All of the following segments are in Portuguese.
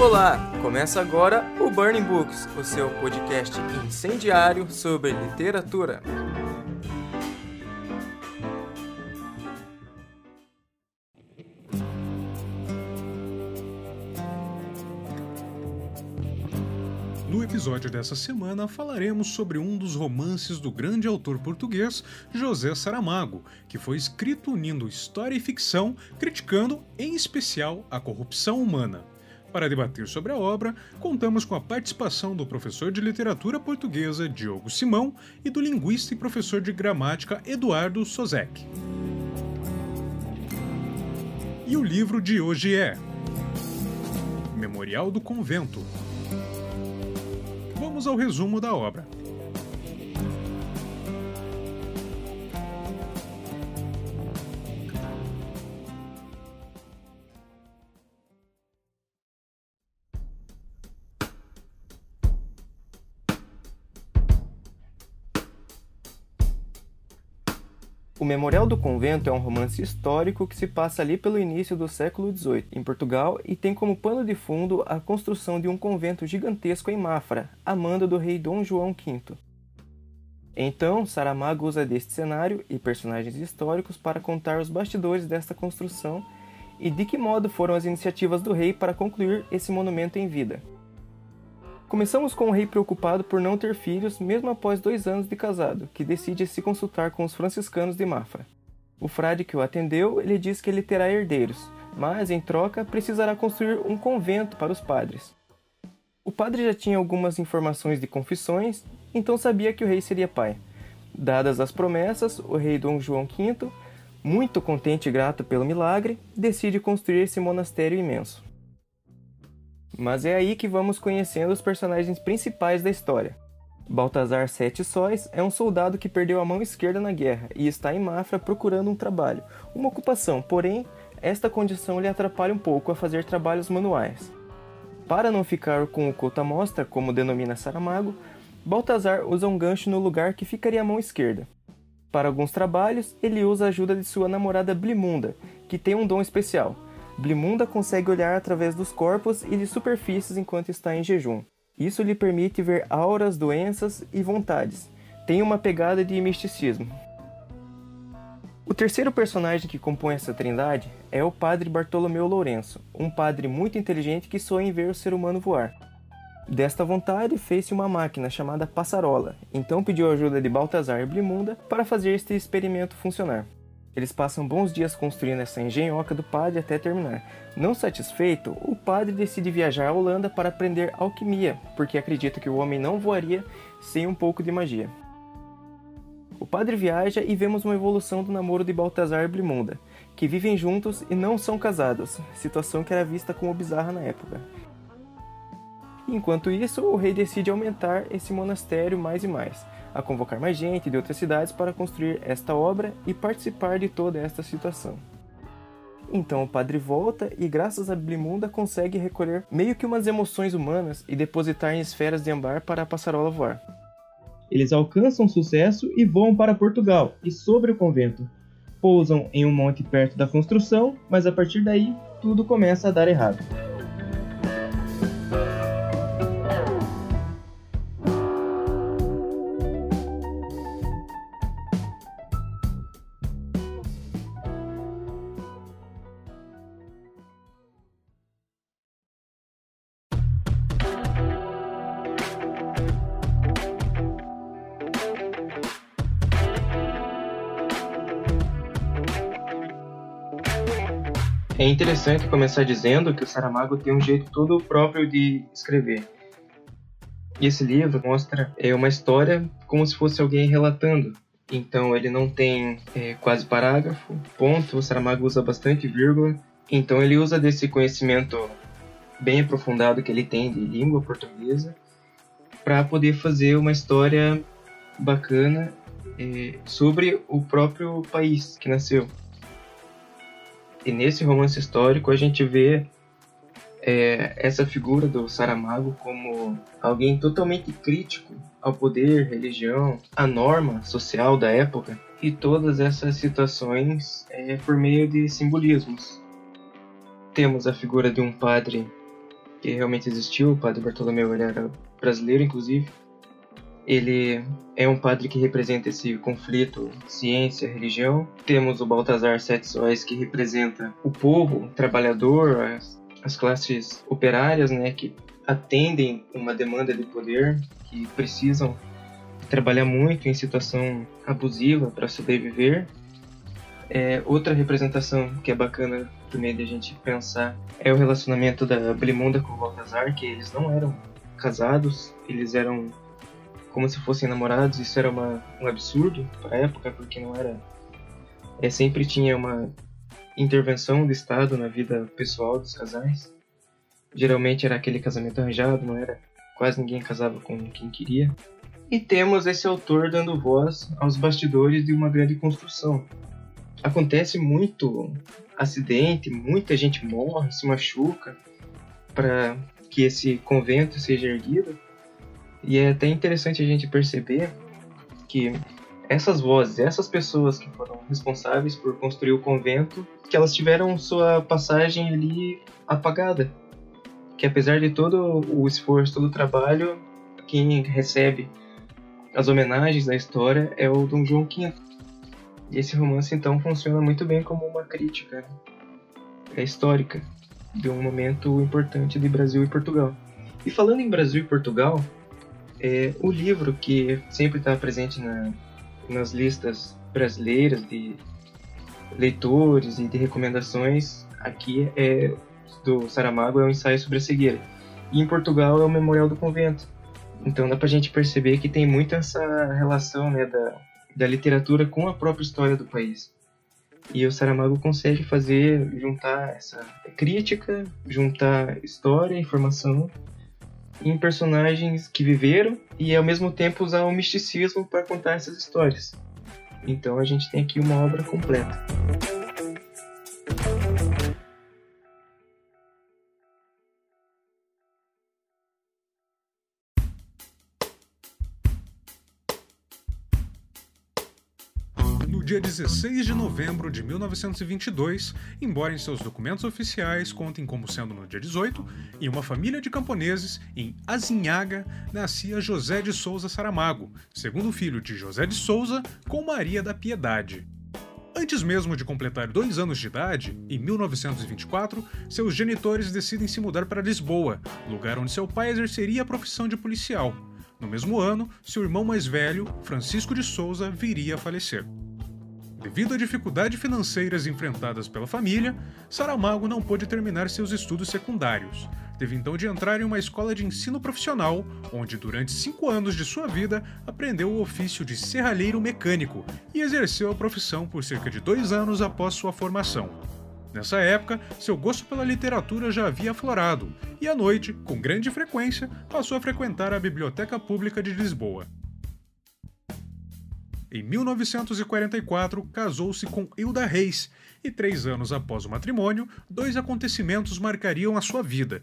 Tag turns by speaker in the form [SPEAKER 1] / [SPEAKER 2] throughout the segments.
[SPEAKER 1] Olá, começa agora o Burning Books, o seu podcast incendiário sobre literatura.
[SPEAKER 2] No episódio dessa semana falaremos sobre um dos romances do grande autor português José Saramago, que foi escrito unindo história e ficção, criticando em especial a corrupção humana. Para debater sobre a obra, contamos com a participação do professor de literatura portuguesa Diogo Simão e do linguista e professor de gramática Eduardo Sozek. E o livro de hoje é Memorial do Convento, Vamos ao resumo da obra.
[SPEAKER 1] O Memorial do Convento é um romance histórico que se passa ali pelo início do século XVIII, em Portugal, e tem como pano de fundo a construção de um convento gigantesco em Mafra, a mando do rei Dom João V. Então, Saramago usa deste cenário e personagens históricos para contar os bastidores desta construção e de que modo foram as iniciativas do rei para concluir esse monumento em vida. Começamos com o rei preocupado por não ter filhos, mesmo após dois anos de casado, que decide se consultar com os franciscanos de Mafra. O frade que o atendeu lhe diz que ele terá herdeiros, mas, em troca, precisará construir um convento para os padres. O padre já tinha algumas informações de confissões, então sabia que o rei seria pai. Dadas as promessas, o rei Dom João V, muito contente e grato pelo milagre, decide construir esse monastério imenso. Mas é aí que vamos conhecendo os personagens principais da história. Baltazar Sete Sóis é um soldado que perdeu a mão esquerda na guerra e está em Mafra procurando um trabalho, uma ocupação, porém, esta condição lhe atrapalha um pouco a fazer trabalhos manuais. Para não ficar com o coto à mostra, como denomina Saramago, Baltazar usa um gancho no lugar que ficaria a mão esquerda. Para alguns trabalhos, ele usa a ajuda de sua namorada Blimunda, que tem um dom especial – Blimunda consegue olhar através dos corpos e de superfícies enquanto está em jejum. Isso lhe permite ver auras, doenças e vontades. Tem uma pegada de misticismo. O terceiro personagem que compõe essa trindade é o padre Bartolomeu Lourenço, um padre muito inteligente que sonha em ver o ser humano voar. Desta vontade, fez-se uma máquina chamada Passarola, então pediu ajuda de Baltazar e Blimunda para fazer este experimento funcionar. Eles passam bons dias construindo essa engenhoca do padre até terminar. Não satisfeito, o padre decide viajar à Holanda para aprender alquimia, porque acredita que o homem não voaria sem um pouco de magia. O padre viaja e vemos uma evolução do namoro de Baltazar e Blimunda, que vivem juntos e não são casados, situação que era vista como bizarra na época. Enquanto isso, o rei decide aumentar esse monastério mais e mais, a convocar mais gente de outras cidades para construir esta obra e participar de toda esta situação. Então o padre volta e, graças a Blimunda, consegue recolher meio que umas emoções humanas e depositar em esferas de ambar para a passarola voar. Eles alcançam sucesso e voam para Portugal e sobre o convento. Pousam em um monte perto da construção, mas a partir daí tudo começa a dar errado. Interessante começar dizendo que o Saramago tem um jeito todo próprio de escrever. E esse livro mostra é, uma história como se fosse alguém relatando. Então ele não tem é, quase parágrafo, ponto. O Saramago usa bastante vírgula. Então ele usa desse conhecimento bem aprofundado que ele tem de língua portuguesa para poder fazer uma história bacana é, sobre o próprio país que nasceu. E nesse romance histórico a gente vê é, essa figura do Saramago como alguém totalmente crítico ao poder, religião, à norma social da época e todas essas situações é, por meio de simbolismos. Temos a figura de um padre que realmente existiu. O padre Bartolomeu ele era brasileiro, inclusive. Ele é um padre que representa esse conflito ciência religião. Temos o Baltazar Sete Sóis que representa o povo o trabalhador, as, as classes operárias, né, que atendem uma demanda de poder, que precisam trabalhar muito em situação abusiva para sobreviver. É, outra representação que é bacana também de a gente pensar é o relacionamento da Blimunda com o Baltazar, que eles não eram casados, eles eram como se fossem namorados. Isso era uma, um absurdo para a época, porque não era. É, sempre tinha uma intervenção do Estado na vida pessoal dos casais. Geralmente era aquele casamento arranjado, não era? Quase ninguém casava com quem queria. E temos esse autor dando voz aos bastidores de uma grande construção. Acontece muito acidente, muita gente morre, se machuca para que esse convento seja erguido. E é até interessante a gente perceber que essas vozes, essas pessoas que foram responsáveis por construir o convento, que elas tiveram sua passagem ali apagada. Que apesar de todo o esforço, todo o trabalho, quem recebe as homenagens da história é o Dom João V. E esse romance então funciona muito bem como uma crítica é histórica de um momento importante de Brasil e Portugal. E falando em Brasil e Portugal, é, o livro que sempre está presente na, nas listas brasileiras de leitores e de recomendações aqui é do Saramago é o ensaio sobre a cegueira e em Portugal é o Memorial do Convento então dá pra gente perceber que tem muito essa relação né, da, da literatura com a própria história do país. E o Saramago consegue fazer, juntar essa crítica, juntar história, informação em personagens que viveram e ao mesmo tempo usar o misticismo para contar essas histórias. Então a gente tem aqui uma obra completa.
[SPEAKER 2] Dia 16 de novembro de 1922, embora em seus documentos oficiais contem como sendo no dia 18, em uma família de camponeses em Azinhaga, nascia José de Souza Saramago, segundo filho de José de Souza com Maria da Piedade. Antes mesmo de completar dois anos de idade, em 1924, seus genitores decidem se mudar para Lisboa, lugar onde seu pai exerceria a profissão de policial. No mesmo ano, seu irmão mais velho, Francisco de Souza, viria a falecer. Devido a dificuldades financeiras enfrentadas pela família, Saramago não pôde terminar seus estudos secundários. Teve então de entrar em uma escola de ensino profissional, onde durante cinco anos de sua vida aprendeu o ofício de serralheiro mecânico e exerceu a profissão por cerca de dois anos após sua formação. Nessa época, seu gosto pela literatura já havia aflorado, e à noite, com grande frequência, passou a frequentar a Biblioteca Pública de Lisboa. Em 1944, casou-se com Hilda Reis, e três anos após o matrimônio, dois acontecimentos marcariam a sua vida: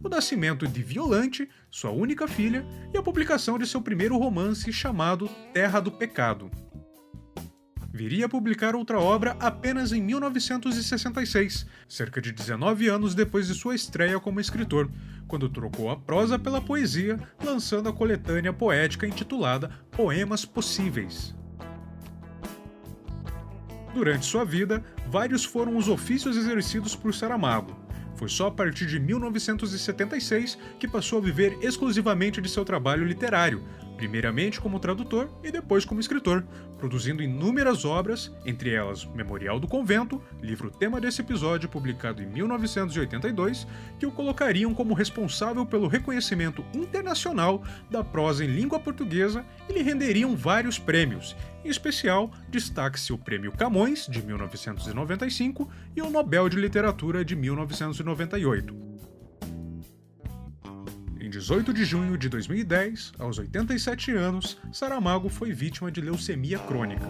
[SPEAKER 2] o nascimento de Violante, sua única filha, e a publicação de seu primeiro romance chamado Terra do Pecado. Viria a publicar outra obra apenas em 1966, cerca de 19 anos depois de sua estreia como escritor, quando trocou a prosa pela poesia, lançando a coletânea poética intitulada Poemas Possíveis. Durante sua vida, vários foram os ofícios exercidos por Saramago. Foi só a partir de 1976 que passou a viver exclusivamente de seu trabalho literário, primeiramente como tradutor e depois como escritor, produzindo inúmeras obras, entre elas Memorial do Convento, livro tema desse episódio publicado em 1982, que o colocariam como responsável pelo reconhecimento internacional da prosa em língua portuguesa e lhe renderiam vários prêmios. Em especial, destaque-se o Prêmio Camões, de 1995, e o Nobel de Literatura, de 1998. Em 18 de junho de 2010, aos 87 anos, Saramago foi vítima de leucemia crônica.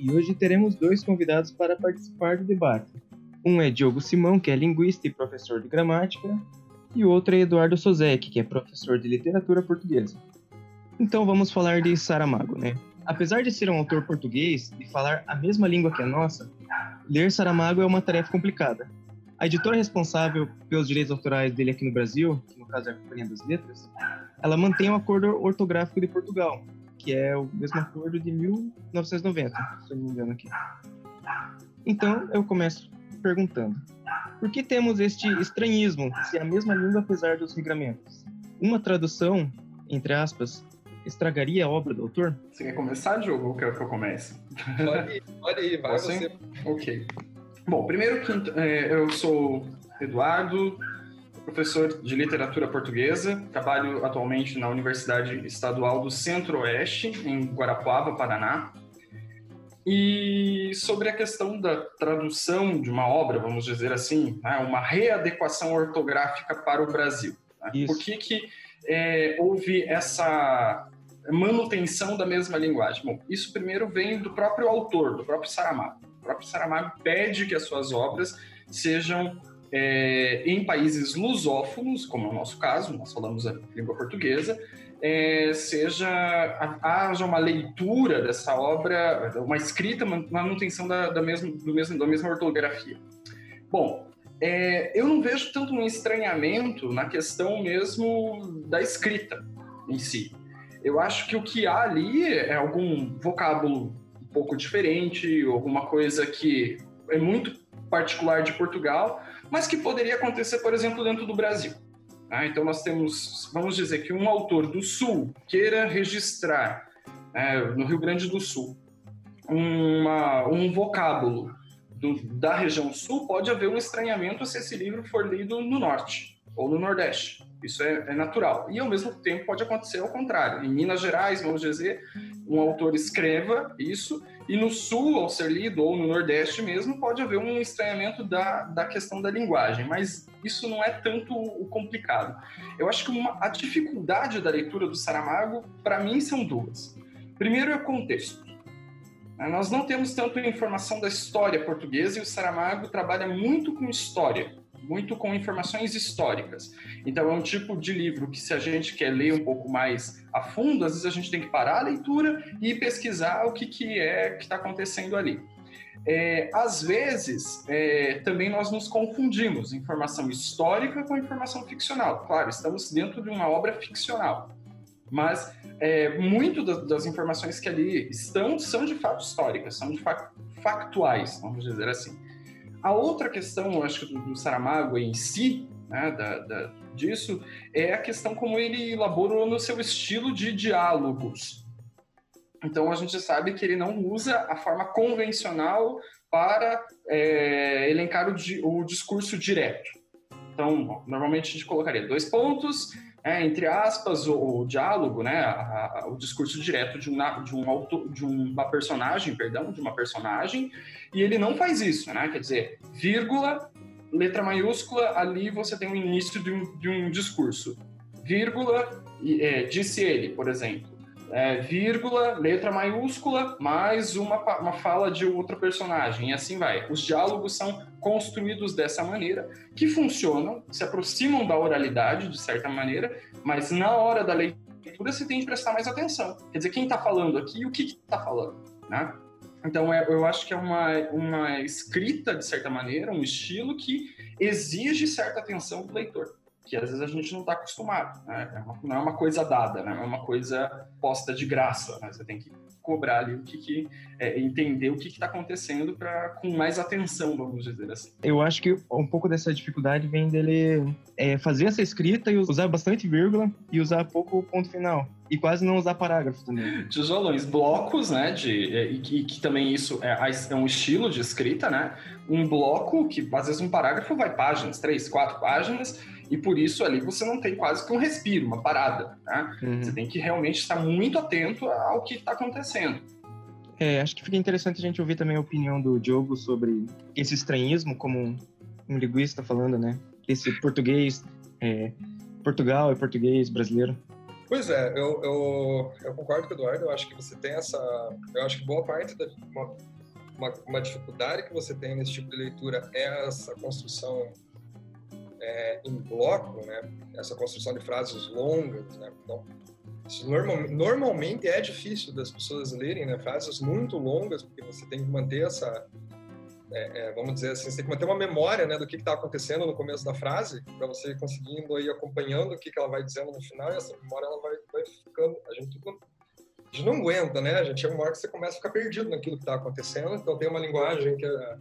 [SPEAKER 1] E hoje teremos dois convidados para participar do debate. Um é Diogo Simão, que é linguista e professor de gramática, e o outro é Eduardo Sozek, que é professor de literatura portuguesa. Então vamos falar de Saramago, né? Apesar de ser um autor português e falar a mesma língua que a nossa, ler Saramago é uma tarefa complicada. A editora responsável pelos direitos autorais dele aqui no Brasil, que no caso é a Companhia das Letras, ela mantém o acordo ortográfico de Portugal, que é o mesmo acordo de 1990, se eu não me engano aqui. Então, eu começo perguntando: por que temos este estranhismo se é a mesma língua apesar dos regramentos? Uma tradução, entre aspas, estragaria a obra do autor?
[SPEAKER 3] Você quer começar, Diogo, ou quer que eu comece?
[SPEAKER 4] Pode ir, pode ir, vai
[SPEAKER 3] Posso
[SPEAKER 4] você.
[SPEAKER 3] Ok. Bom, primeiro que é, eu sou Eduardo, professor de literatura portuguesa, trabalho atualmente na Universidade Estadual do Centro-Oeste, em Guarapuava, Paraná. E sobre a questão da tradução de uma obra, vamos dizer assim, né, uma readequação ortográfica para o Brasil. Né? Por que, que é, houve essa manutenção da mesma linguagem? Bom, isso primeiro vem do próprio autor, do próprio Saramago. O próprio Saramago pede que as suas obras sejam é, em países lusófonos, como é o nosso caso, nós falamos a língua portuguesa, é, seja haja uma leitura dessa obra, uma escrita, manutenção da, da, mesma, do mesmo, da mesma ortografia. Bom, é, eu não vejo tanto um estranhamento na questão mesmo da escrita em si. Eu acho que o que há ali é algum vocábulo um pouco diferente, alguma coisa que é muito particular de Portugal, mas que poderia acontecer, por exemplo, dentro do Brasil. Ah, então, nós temos, vamos dizer que um autor do Sul queira registrar, é, no Rio Grande do Sul, uma, um vocábulo do, da região Sul, pode haver um estranhamento se esse livro for lido no Norte ou no Nordeste. Isso é, é, natural. E, ao mesmo tempo, pode acontecer ao contrário. Em Minas Gerais, vamos dizer, um autor escreva isso, e no Sul, ao ser lido, ou no Nordeste mesmo, pode haver um estranhamento da, da questão da linguagem. Mas isso não é tanto o complicado. Eu acho que uma, a dificuldade da leitura do Saramago, para mim, são duas. Primeiro é o contexto. Nós não temos tanto informação da história portuguesa e o Saramago trabalha muito com história muito com informações históricas. Então, é um tipo de livro que, se a gente quer ler um pouco mais a fundo, às vezes a gente tem que parar a leitura e pesquisar o que, que é que está acontecendo ali. É, às vezes, é, também nós nos confundimos informação histórica com informação ficcional. Claro, estamos dentro de uma obra ficcional, mas é, muito das, das, informações que ali estão são de fato históricas, são de fato factuais, vamos dizer assim. A outra questão, eu acho do, do Saramago em si, né, da, da, disso, é a questão como ele elaborou no seu estilo de diálogos. Então a gente sabe que ele não usa a forma convencional para é, elencar o, o discurso direto. Então, normalmente a gente colocaria dois pontos, é, entre aspas, o, o diálogo, né, a, a, o discurso direto de, uma, de, um auto, de uma personagem, perdão, de uma personagem, e ele não faz isso, né? Quer dizer, vírgula, letra maiúscula, ali você tem o início de um, de um discurso. Vírgula, é, disse ele, por exemplo. É, vírgula, letra maiúscula, mais uma, uma fala de outra personagem, e assim vai. Os diálogos são construídos dessa maneira, que funcionam, se aproximam da oralidade, de certa maneira, mas na hora da leitura você tem que prestar mais atenção. Quer dizer, quem está falando aqui e o que está falando, né? Então, é, eu acho que é uma, uma escrita, de certa maneira, um estilo que exige certa atenção do leitor que às vezes a gente não está acostumado. Né? É não é uma coisa dada, né? é uma coisa posta de graça. Né? Você tem que cobrar ali o que, que é, entender o que está acontecendo para com mais atenção, vamos dizer assim.
[SPEAKER 1] Eu acho que um pouco dessa dificuldade vem dele é, fazer essa escrita e usar bastante vírgula e usar pouco ponto final e quase não usar parágrafo também.
[SPEAKER 3] Tijolões, blocos, né, de, é, e que, que, também isso é, é, um estilo de escrita, né, um bloco que às vezes um parágrafo vai páginas, três, quatro páginas, e por isso ali você não tem quase que um respiro, uma parada, né? Uhum. Você tem que realmente estar muito atento ao que está acontecendo.
[SPEAKER 1] É, acho que fica interessante a gente ouvir também a opinião do Diogo sobre esse estranhismo, como um linguista falando, né? Esse português, é, Portugal é português brasileiro.
[SPEAKER 4] Pois é, eu, eu, eu, concordo com o Eduardo. Eu acho que você tem essa. Eu acho que boa parte da. Uma, uma, uma dificuldade que você tem nesse tipo de leitura é essa construção é, em bloco, né? Essa construção de frases longas, né? Então, normal, normalmente é difícil das pessoas lerem, né? Frases muito longas, porque você tem que manter essa é, é, vamos dizer assim, você tem que manter uma memória né, do que está acontecendo no começo da frase, para você conseguindo ir acompanhando o que, que ela vai dizendo no final, e essa memória ela vai, vai ficando. A gente, a gente não aguenta, né? A gente chega uma hora que você começa a ficar perdido naquilo que está acontecendo, então tem uma linguagem que é,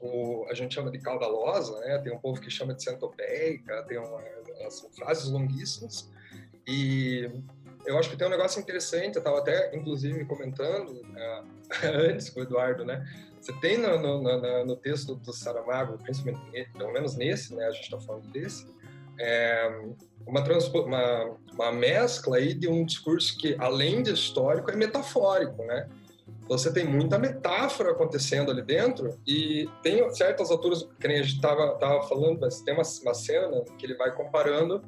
[SPEAKER 4] o, a gente chama de caudalosa, né? Tem um povo que chama de centopeica, tem uma, são frases longuíssimas, e eu acho que tem um negócio interessante, eu estava até, inclusive, comentando uh, antes com o Eduardo, né? Você tem no, no, no, no texto do Saramago, principalmente, pelo menos nesse, né, a gente está falando desse, é uma, uma, uma, mescla aí de um discurso que, além de histórico, é metafórico, né? Você tem muita metáfora acontecendo ali dentro e tem certas alturas, que nem a gente estava tava falando, mas tem uma, uma cena que ele vai comparando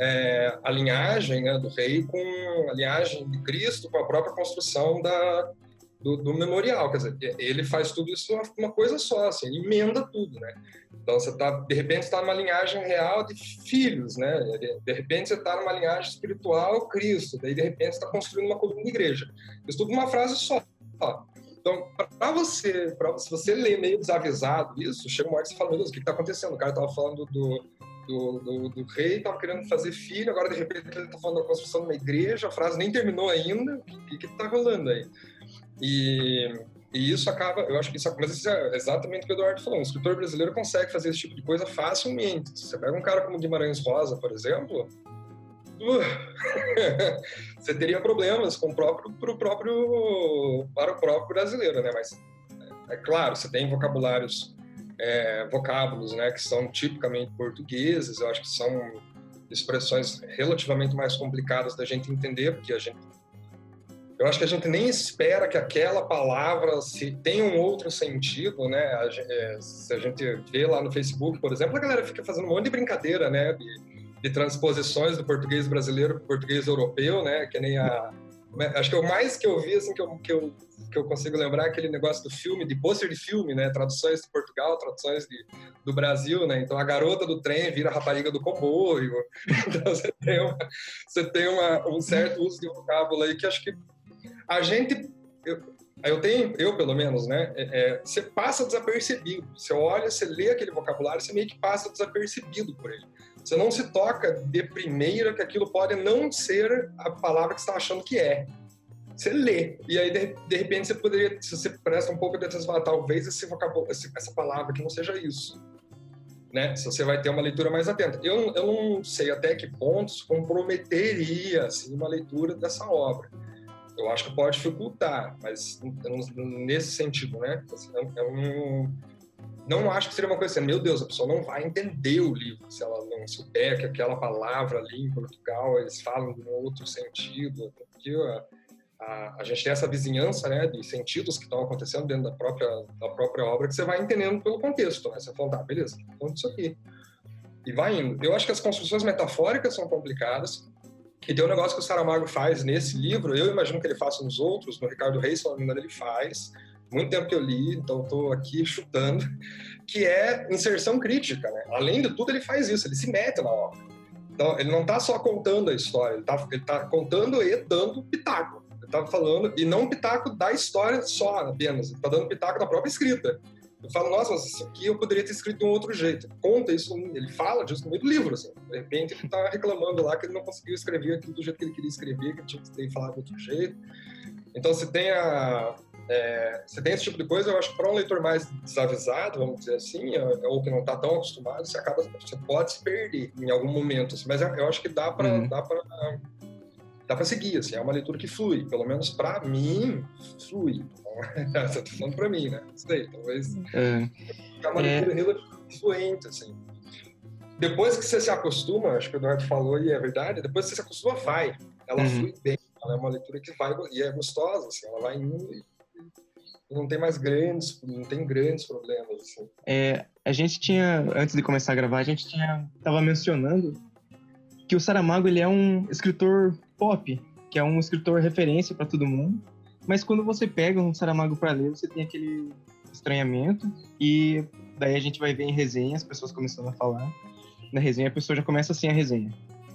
[SPEAKER 4] é, a linhagem né, do rei com a linhagem de Cristo, com a própria construção da, do, do, memorial. Quer dizer, ele faz tudo isso uma, uma coisa só, assim, ele emenda tudo, né? Então você tá, de repente está numa linhagem real de filhos, né? De, repente você está numa linhagem espiritual Cristo, daí de repente está construindo uma coluna de igreja. Isso tudo numa frase só. Então, para você, para se você ler meio desavisado isso, chega uma hora que você fala, meu Deus, o que está acontecendo? O cara estava falando do, do, do, do rei, estava querendo fazer filho, agora de repente ele está falando da construção de uma igreja, a frase nem terminou ainda, o que está rolando aí? E, e isso acaba, eu acho que isso, mas isso é exatamente o que o Eduardo falou. Um escritor brasileiro consegue fazer esse tipo de coisa facilmente. Você pega um cara como Guimarães Rosa, por exemplo, você teria problemas com o próprio, pro próprio, para o próprio brasileiro, né? Mas é, claro, você tem vocabulários, é, vocábulos, né, que são tipicamente portugueses. Eu acho que são expressões relativamente mais complicadas da gente entender, porque a gente eu acho que a gente nem espera que aquela palavra se tenha um outro sentido, né? A é, se a gente vê lá no Facebook, por exemplo, a galera fica fazendo um monte de brincadeira, né? De, de transposições do português brasileiro para o português europeu, né? Que nem a acho que o mais que eu vi assim que eu, que eu que eu consigo lembrar é aquele negócio do filme, de pôster de filme, né? Traduções de Portugal, traduções de, do Brasil, né? Então a garota do trem vira a rapariga do comboio. Então você tem, uma, você tem uma, um certo uso de vocábulo aí que acho que a gente, eu, eu tenho, eu pelo menos, né? É, é, você passa desapercebido. Você olha, você lê aquele vocabulário, você meio que passa desapercebido por ele. Você não se toca de primeira que aquilo pode não ser a palavra que você está achando que é. Você lê. E aí, de, de repente, você poderia, se você presta um pouco de atenção, talvez esse vocabulário, essa palavra que não seja isso. Né? Se você vai ter uma leitura mais atenta. Eu, eu não sei até que pontos comprometeria assim, uma leitura dessa obra eu acho que pode dificultar, mas nesse sentido, né? Eu não, não acho que seria uma coisa assim, meu Deus, a pessoa não vai entender o livro se ela não souber que aquela palavra ali em Portugal eles falam de um outro sentido, porque a, a, a gente tem essa vizinhança, né, de sentidos que estão acontecendo dentro da própria da própria obra que você vai entendendo pelo contexto, né? Você fala, tá, beleza, conta isso aqui. E vai indo. Eu acho que as construções metafóricas são complicadas, que tem um negócio que o Saramago faz nesse livro, eu imagino que ele faça nos outros, no Ricardo Reis, se não me engano, ele faz. Muito tempo que eu li, então estou aqui chutando, que é inserção crítica. Né? Além de tudo, ele faz isso, ele se mete na obra. Então, ele não está só contando a história, ele está tá contando e dando pitaco. Ele está falando, e não pitaco da história só apenas, ele está dando pitaco da própria escrita. Eu falo, nossa, mas isso aqui eu poderia ter escrito de um outro jeito. Conta isso, ele fala disso no meio do livro, assim. De repente ele está reclamando lá que ele não conseguiu escrever aquilo do jeito que ele queria escrever, que ele tinha que ter falado de outro jeito. Então, se tem a, é, você tem esse tipo de coisa, eu acho que para um leitor mais desavisado, vamos dizer assim, é, ou que não está tão acostumado, você acaba, você pode se perder em algum momento. Assim, mas eu acho que dá para uhum. dá para dá para seguir, assim, é uma leitura que flui, pelo menos para mim flui. Você tá falando pra mim, né? Não sei, talvez. É, é uma leitura é... relativamente fluente, assim. Depois que você se acostuma, acho que o Eduardo falou e é verdade, depois que você se acostuma, vai. Ela uhum. flui bem. Ela é uma leitura que vai e é gostosa, assim, ela vai indo e não tem mais grandes, não tem grandes problemas, assim.
[SPEAKER 1] É, a gente tinha, antes de começar a gravar, a gente tinha, tava mencionando que o Saramago, ele é um escritor pop, que é um escritor referência para todo mundo. Mas quando você pega um Saramago para ler, você tem aquele estranhamento e daí a gente vai ver em resenha as pessoas começando a falar. Na resenha a pessoa já começa assim a resenha.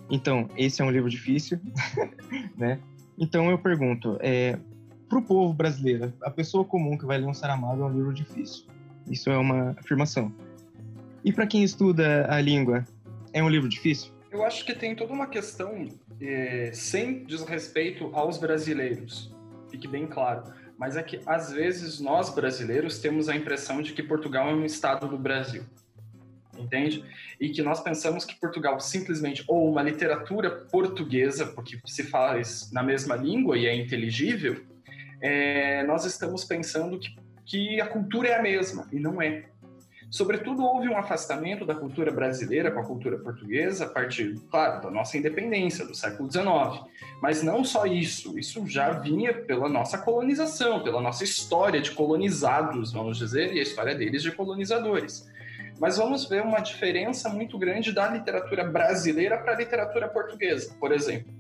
[SPEAKER 1] Então, esse é um livro difícil, né? Então eu pergunto, é, para o povo brasileiro, a pessoa comum que vai ler um Saramago é um livro difícil. Isso é uma afirmação. E para quem estuda a língua, é um livro difícil?
[SPEAKER 3] Eu acho que tem toda uma questão é, sem desrespeito aos brasileiros, fique bem claro. Mas é que às vezes nós brasileiros temos a impressão de que Portugal é um estado do Brasil entende? E que nós pensamos que Portugal simplesmente, ou uma literatura portuguesa, porque se faz na mesma língua e é inteligível, é, nós estamos pensando que, que a cultura é a mesma, e não é. Sobretudo, houve um afastamento da cultura brasileira com a cultura portuguesa a partir, claro, da nossa independência, do século XIX. Mas não só isso, isso já vinha pela nossa colonização, pela nossa história de colonizados, vamos dizer, e a história deles de colonizadores. Mas vamos ver uma diferença muito grande da literatura brasileira para a literatura portuguesa, por exemplo.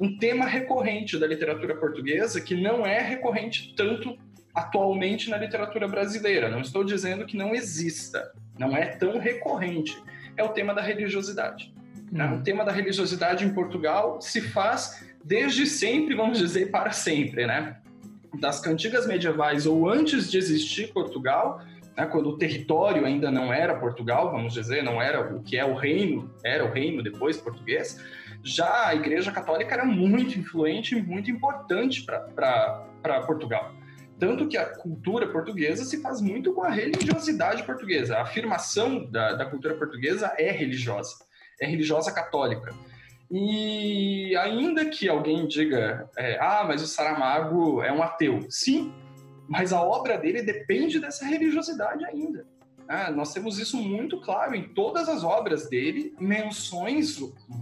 [SPEAKER 3] Um tema recorrente da literatura portuguesa que não é recorrente tanto atualmente na literatura brasileira. Não estou dizendo que não exista, não é tão recorrente. É o tema da religiosidade. Né? Uhum. O tema da religiosidade em Portugal se faz desde sempre, vamos dizer, para sempre, né? Das cantigas medievais ou antes de existir Portugal, né, quando o território ainda não era Portugal, vamos dizer, não era o que é o reino, era o reino depois português, já a Igreja Católica era muito influente e muito importante para Portugal. Tanto que a cultura portuguesa se faz muito com a religiosidade portuguesa. A afirmação da, da cultura portuguesa é religiosa, é religiosa católica. E ainda que alguém diga, é, ah, mas o Saramago é um ateu. Sim, mas a obra dele depende dessa religiosidade ainda. Ah, nós temos isso muito claro em todas as obras dele, menções,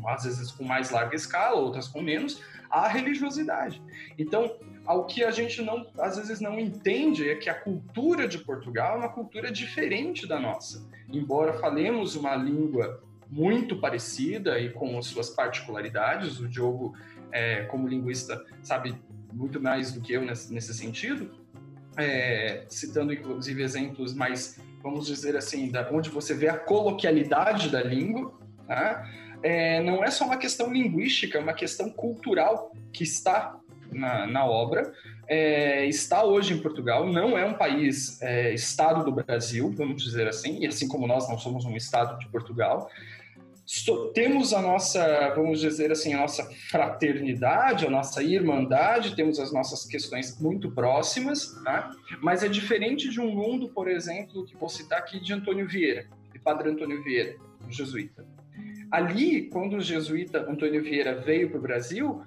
[SPEAKER 3] às vezes com mais larga escala, outras com menos, à religiosidade. Então, ao que a gente não, às vezes não entende é que a cultura de Portugal é uma cultura diferente da nossa. Embora falemos uma língua muito parecida e com as suas particularidades, o Diogo, é, como linguista, sabe muito mais do que eu nesse, nesse sentido, é, citando inclusive exemplos mais, vamos dizer assim, da, onde você vê a coloquialidade da língua, tá? é, não é só uma questão linguística, é uma questão cultural que está na, na obra, é, está hoje em Portugal, não é um país é, estado do Brasil, vamos dizer assim, e assim como nós não somos um estado de Portugal, temos a nossa, vamos dizer assim, a nossa fraternidade, a nossa irmandade, temos as nossas questões muito próximas, tá? mas é diferente de um mundo, por exemplo, que vou citar aqui de Antônio Vieira, de Padre Antônio Vieira, jesuíta. Ali, quando o jesuíta Antônio Vieira veio para o Brasil,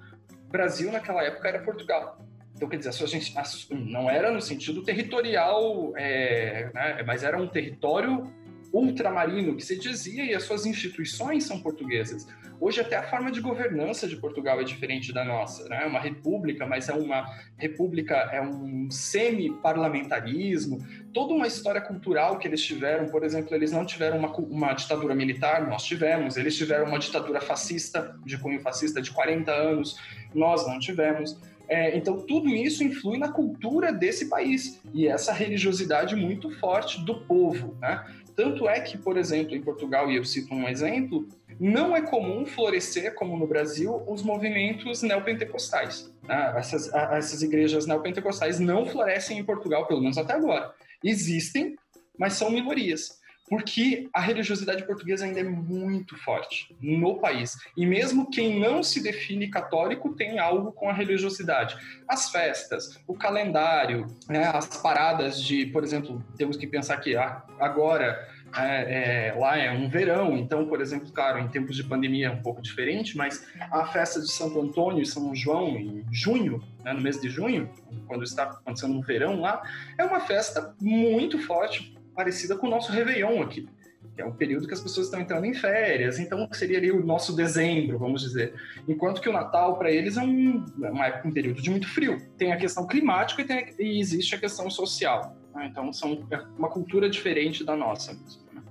[SPEAKER 3] Brasil naquela época era Portugal. Então, quer dizer, a gente, não era no sentido territorial, é, né, mas era um território ultramarino que se dizia e as suas instituições são portuguesas. Hoje até a forma de governança de Portugal é diferente da nossa, né? É uma república, mas é uma república, é um semi-parlamentarismo, toda uma história cultural que eles tiveram, por exemplo, eles não tiveram uma, uma ditadura militar, nós tivemos, eles tiveram uma ditadura fascista, de cunho fascista de 40 anos, nós não tivemos. É, então, tudo isso influi na cultura desse país e essa religiosidade muito forte do povo. Né? Tanto é que, por exemplo, em Portugal, e eu cito um exemplo, não é comum florescer, como no Brasil, os movimentos neopentecostais. Né? Essas, essas igrejas neopentecostais não florescem em Portugal, pelo menos até agora. Existem, mas são minorias porque a religiosidade portuguesa ainda é muito forte no país. E mesmo quem não se define católico tem algo com a religiosidade. As festas, o calendário, né, as paradas de, por exemplo, temos que pensar que agora é, é, lá é um verão, então, por exemplo, claro, em tempos de pandemia é um pouco diferente, mas a festa de Santo Antônio e São João em junho, né, no mês de junho, quando está acontecendo um verão lá, é uma festa muito forte parecida com o nosso Réveillon aqui, que é um período que as pessoas estão entrando em férias, então seria ali o nosso dezembro, vamos dizer. Enquanto que o Natal, para eles, é um, é um período de muito frio. Tem a questão climática e, tem, e existe a questão social. Né? Então, são é uma cultura diferente da nossa mesmo, né?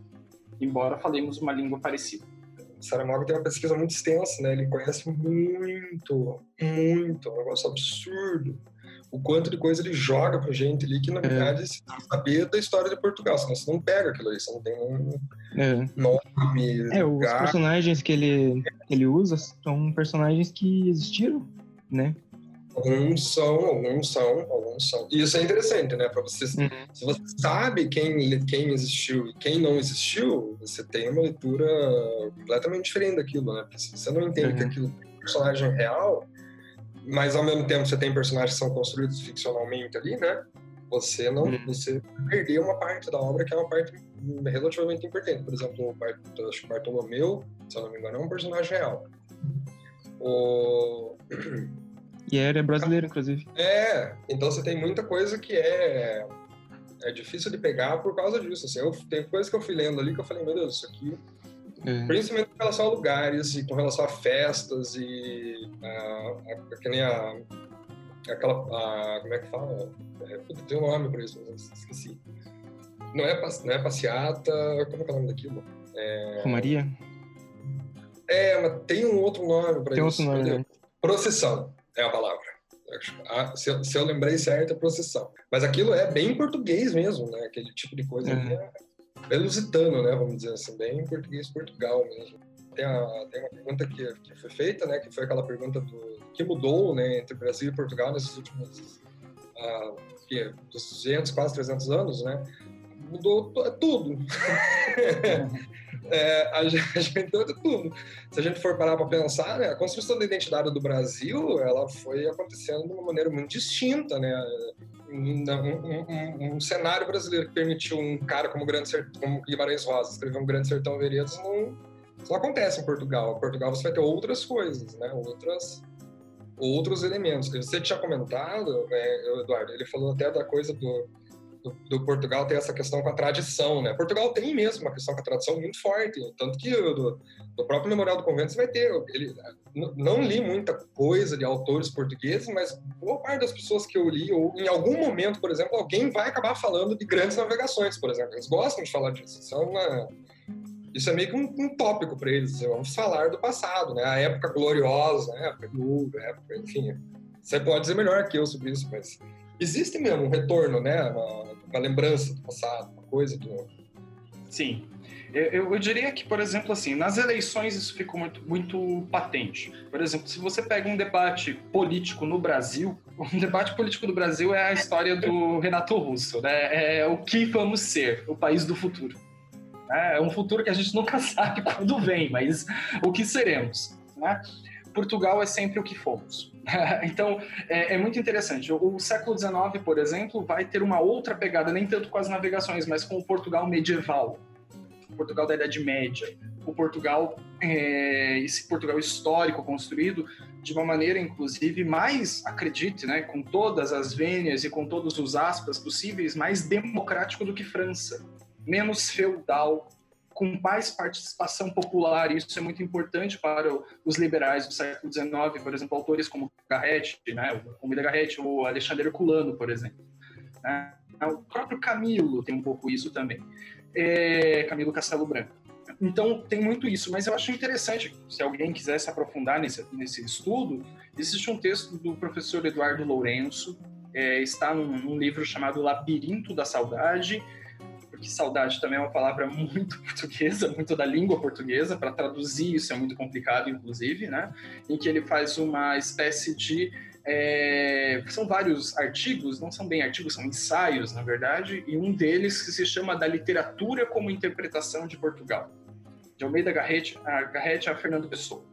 [SPEAKER 3] embora falemos uma língua parecida.
[SPEAKER 4] Saramago tem uma pesquisa muito extensa, né? Ele conhece muito, muito, um negócio absurdo. O quanto de coisa ele joga pra gente ali que, na é. verdade, é. você tem que saber da história de Portugal, senão você não pega aquilo ali, você não tem um é. nome.
[SPEAKER 1] É, lugar. os personagens que ele, ele usa são personagens que existiram, né?
[SPEAKER 4] Alguns são, alguns são, alguns são. E isso é interessante, né? Para você, uhum. se você sabe quem, quem existiu e quem não existiu, você tem uma leitura completamente diferente daquilo, né? Porque se você não entende uhum. que aquilo é um personagem real, mas ao mesmo tempo você tem personagens que são construídos ficcionalmente ali, né? Você não, uhum. você perdeu uma parte da obra que é uma parte relativamente importante. Por exemplo, o, acho que Bartolomeu, se eu não me engano, é um personagem real. O
[SPEAKER 1] E era brasileiro, inclusive.
[SPEAKER 4] É, então você tem muita coisa que é, é difícil de pegar por causa disso. Assim, eu, tem coisas que eu fui lendo ali que eu falei, meu Deus, isso aqui. É. Principalmente com relação a lugares e com relação a festas e a, a, que nem a. Aquela. A, como é que fala? É, tem um nome para isso, mas esqueci. Não é, não é passeata. Como é que é o nome daquilo? É...
[SPEAKER 1] Romaria?
[SPEAKER 4] É, mas tem um outro nome para isso.
[SPEAKER 1] Tem outro nome, né?
[SPEAKER 4] Procissão é a palavra. Ah, se, eu, se eu lembrei certo, é procissão. Mas aquilo é bem português mesmo, né? Aquele tipo de coisa uhum. é, é lusitano, né? Vamos dizer assim, bem português Portugal mesmo. Tem, a, tem uma pergunta que, que foi feita, né? Que foi aquela pergunta do que mudou, né? Entre Brasil e Portugal nesses últimos ah, que, 200, quase 300 anos, né? Mudou tudo. é, a gente entrou de tudo. Se a gente for parar para pensar, né, a construção da identidade do Brasil, ela foi acontecendo de uma maneira muito distinta, né? Um, um, um, cenário brasileiro que permitiu um cara como, grande Sertão, como Guimarães Rosa escrever um Grande Sertão Veredas não, não acontece em Portugal. Em Portugal você vai ter outras coisas, né? Outras outros elementos. Você tinha comentado, né, Eduardo, ele falou até da coisa do do, do, Portugal tem essa questão com a tradição, né? Portugal tem mesmo uma questão com a tradição muito forte, tanto que do, do próprio Memorial do Convento você vai ter. Ele, não li muita coisa de autores portugueses, mas boa parte das pessoas que eu li, ou em algum momento, por exemplo, alguém vai acabar falando de grandes navegações, por exemplo. Eles gostam de falar disso. Isso é, uma, isso é meio que um, um tópico para eles. Vamos falar do passado, né? A época gloriosa, né? a época de ouro, a época, enfim. Você pode dizer melhor que eu sobre isso, mas existe mesmo um retorno, né? Uma, uma lembrança do passado, uma coisa do.
[SPEAKER 3] Sim. Eu, eu, diria que, por exemplo, assim, nas eleições isso ficou muito, muito patente. Por exemplo, se você pega um debate político no Brasil, um debate político do Brasil é a história do Renato Russo, né? É o que vamos ser, o país do futuro. É um futuro que a gente nunca sabe quando vem, mas o que seremos, né? Portugal é sempre o que fomos. então, é, é, muito interessante. O, o, século XIX, por exemplo, vai ter uma outra pegada, nem tanto com as navegações, mas com o Portugal medieval, o Portugal da Idade Média, o Portugal, é, esse Portugal histórico construído de uma maneira, inclusive, mais, acredite, né, com todas as vênias e com todos os aspas possíveis, mais democrático do que França, menos feudal, com mais participação popular. Isso é muito importante para os liberais do século XIX, por exemplo, autores como Garrett, né, o Mida Garrett, ou Alexandre Herculano, por exemplo. Né? O próprio Camilo tem um pouco isso também. É, Camilo Castelo Branco. Então, tem muito isso, mas eu acho interessante, se alguém quiser se aprofundar nesse, nesse estudo, existe um texto do professor Eduardo Lourenço, é, está num, num livro chamado Labirinto da Saudade, porque saudade também é uma palavra muito portuguesa, muito da língua portuguesa, para traduzir isso é muito complicado, inclusive, né? Em que ele faz uma espécie de. É, são vários artigos, não são bem artigos, são ensaios, na verdade, e um deles que se chama Da Literatura como Interpretação de Portugal, de Almeida Garrett a, Garrett a Fernando Pessoa.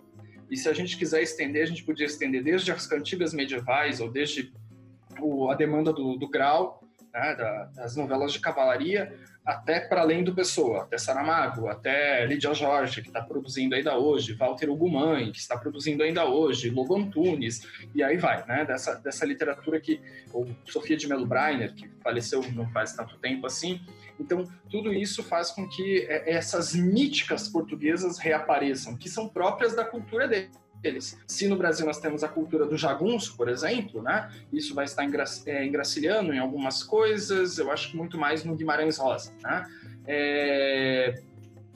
[SPEAKER 3] E se a gente quiser estender, a gente podia estender desde as cantigas medievais, ou desde o, a demanda do, do grau, né, da, das novelas de cavalaria, até para além do Pessoa, até Saramago, até Lídia Jorge, que está produzindo ainda hoje, Walter Ugumãe, que está produzindo ainda hoje, Lobo Antunes, e aí vai, né? Dessa, dessa literatura que, ou Sofia de Mello Breiner, que faleceu não faz tanto tempo assim. Então, tudo isso faz com que é, essas míticas portuguesas reapareçam, que são próprias da cultura dele eles. Se no Brasil nós temos a cultura do jagunço, por exemplo, né? Isso vai estar é, engracilhando em algumas coisas, eu acho que muito mais no Guimarães Rosa, né? É...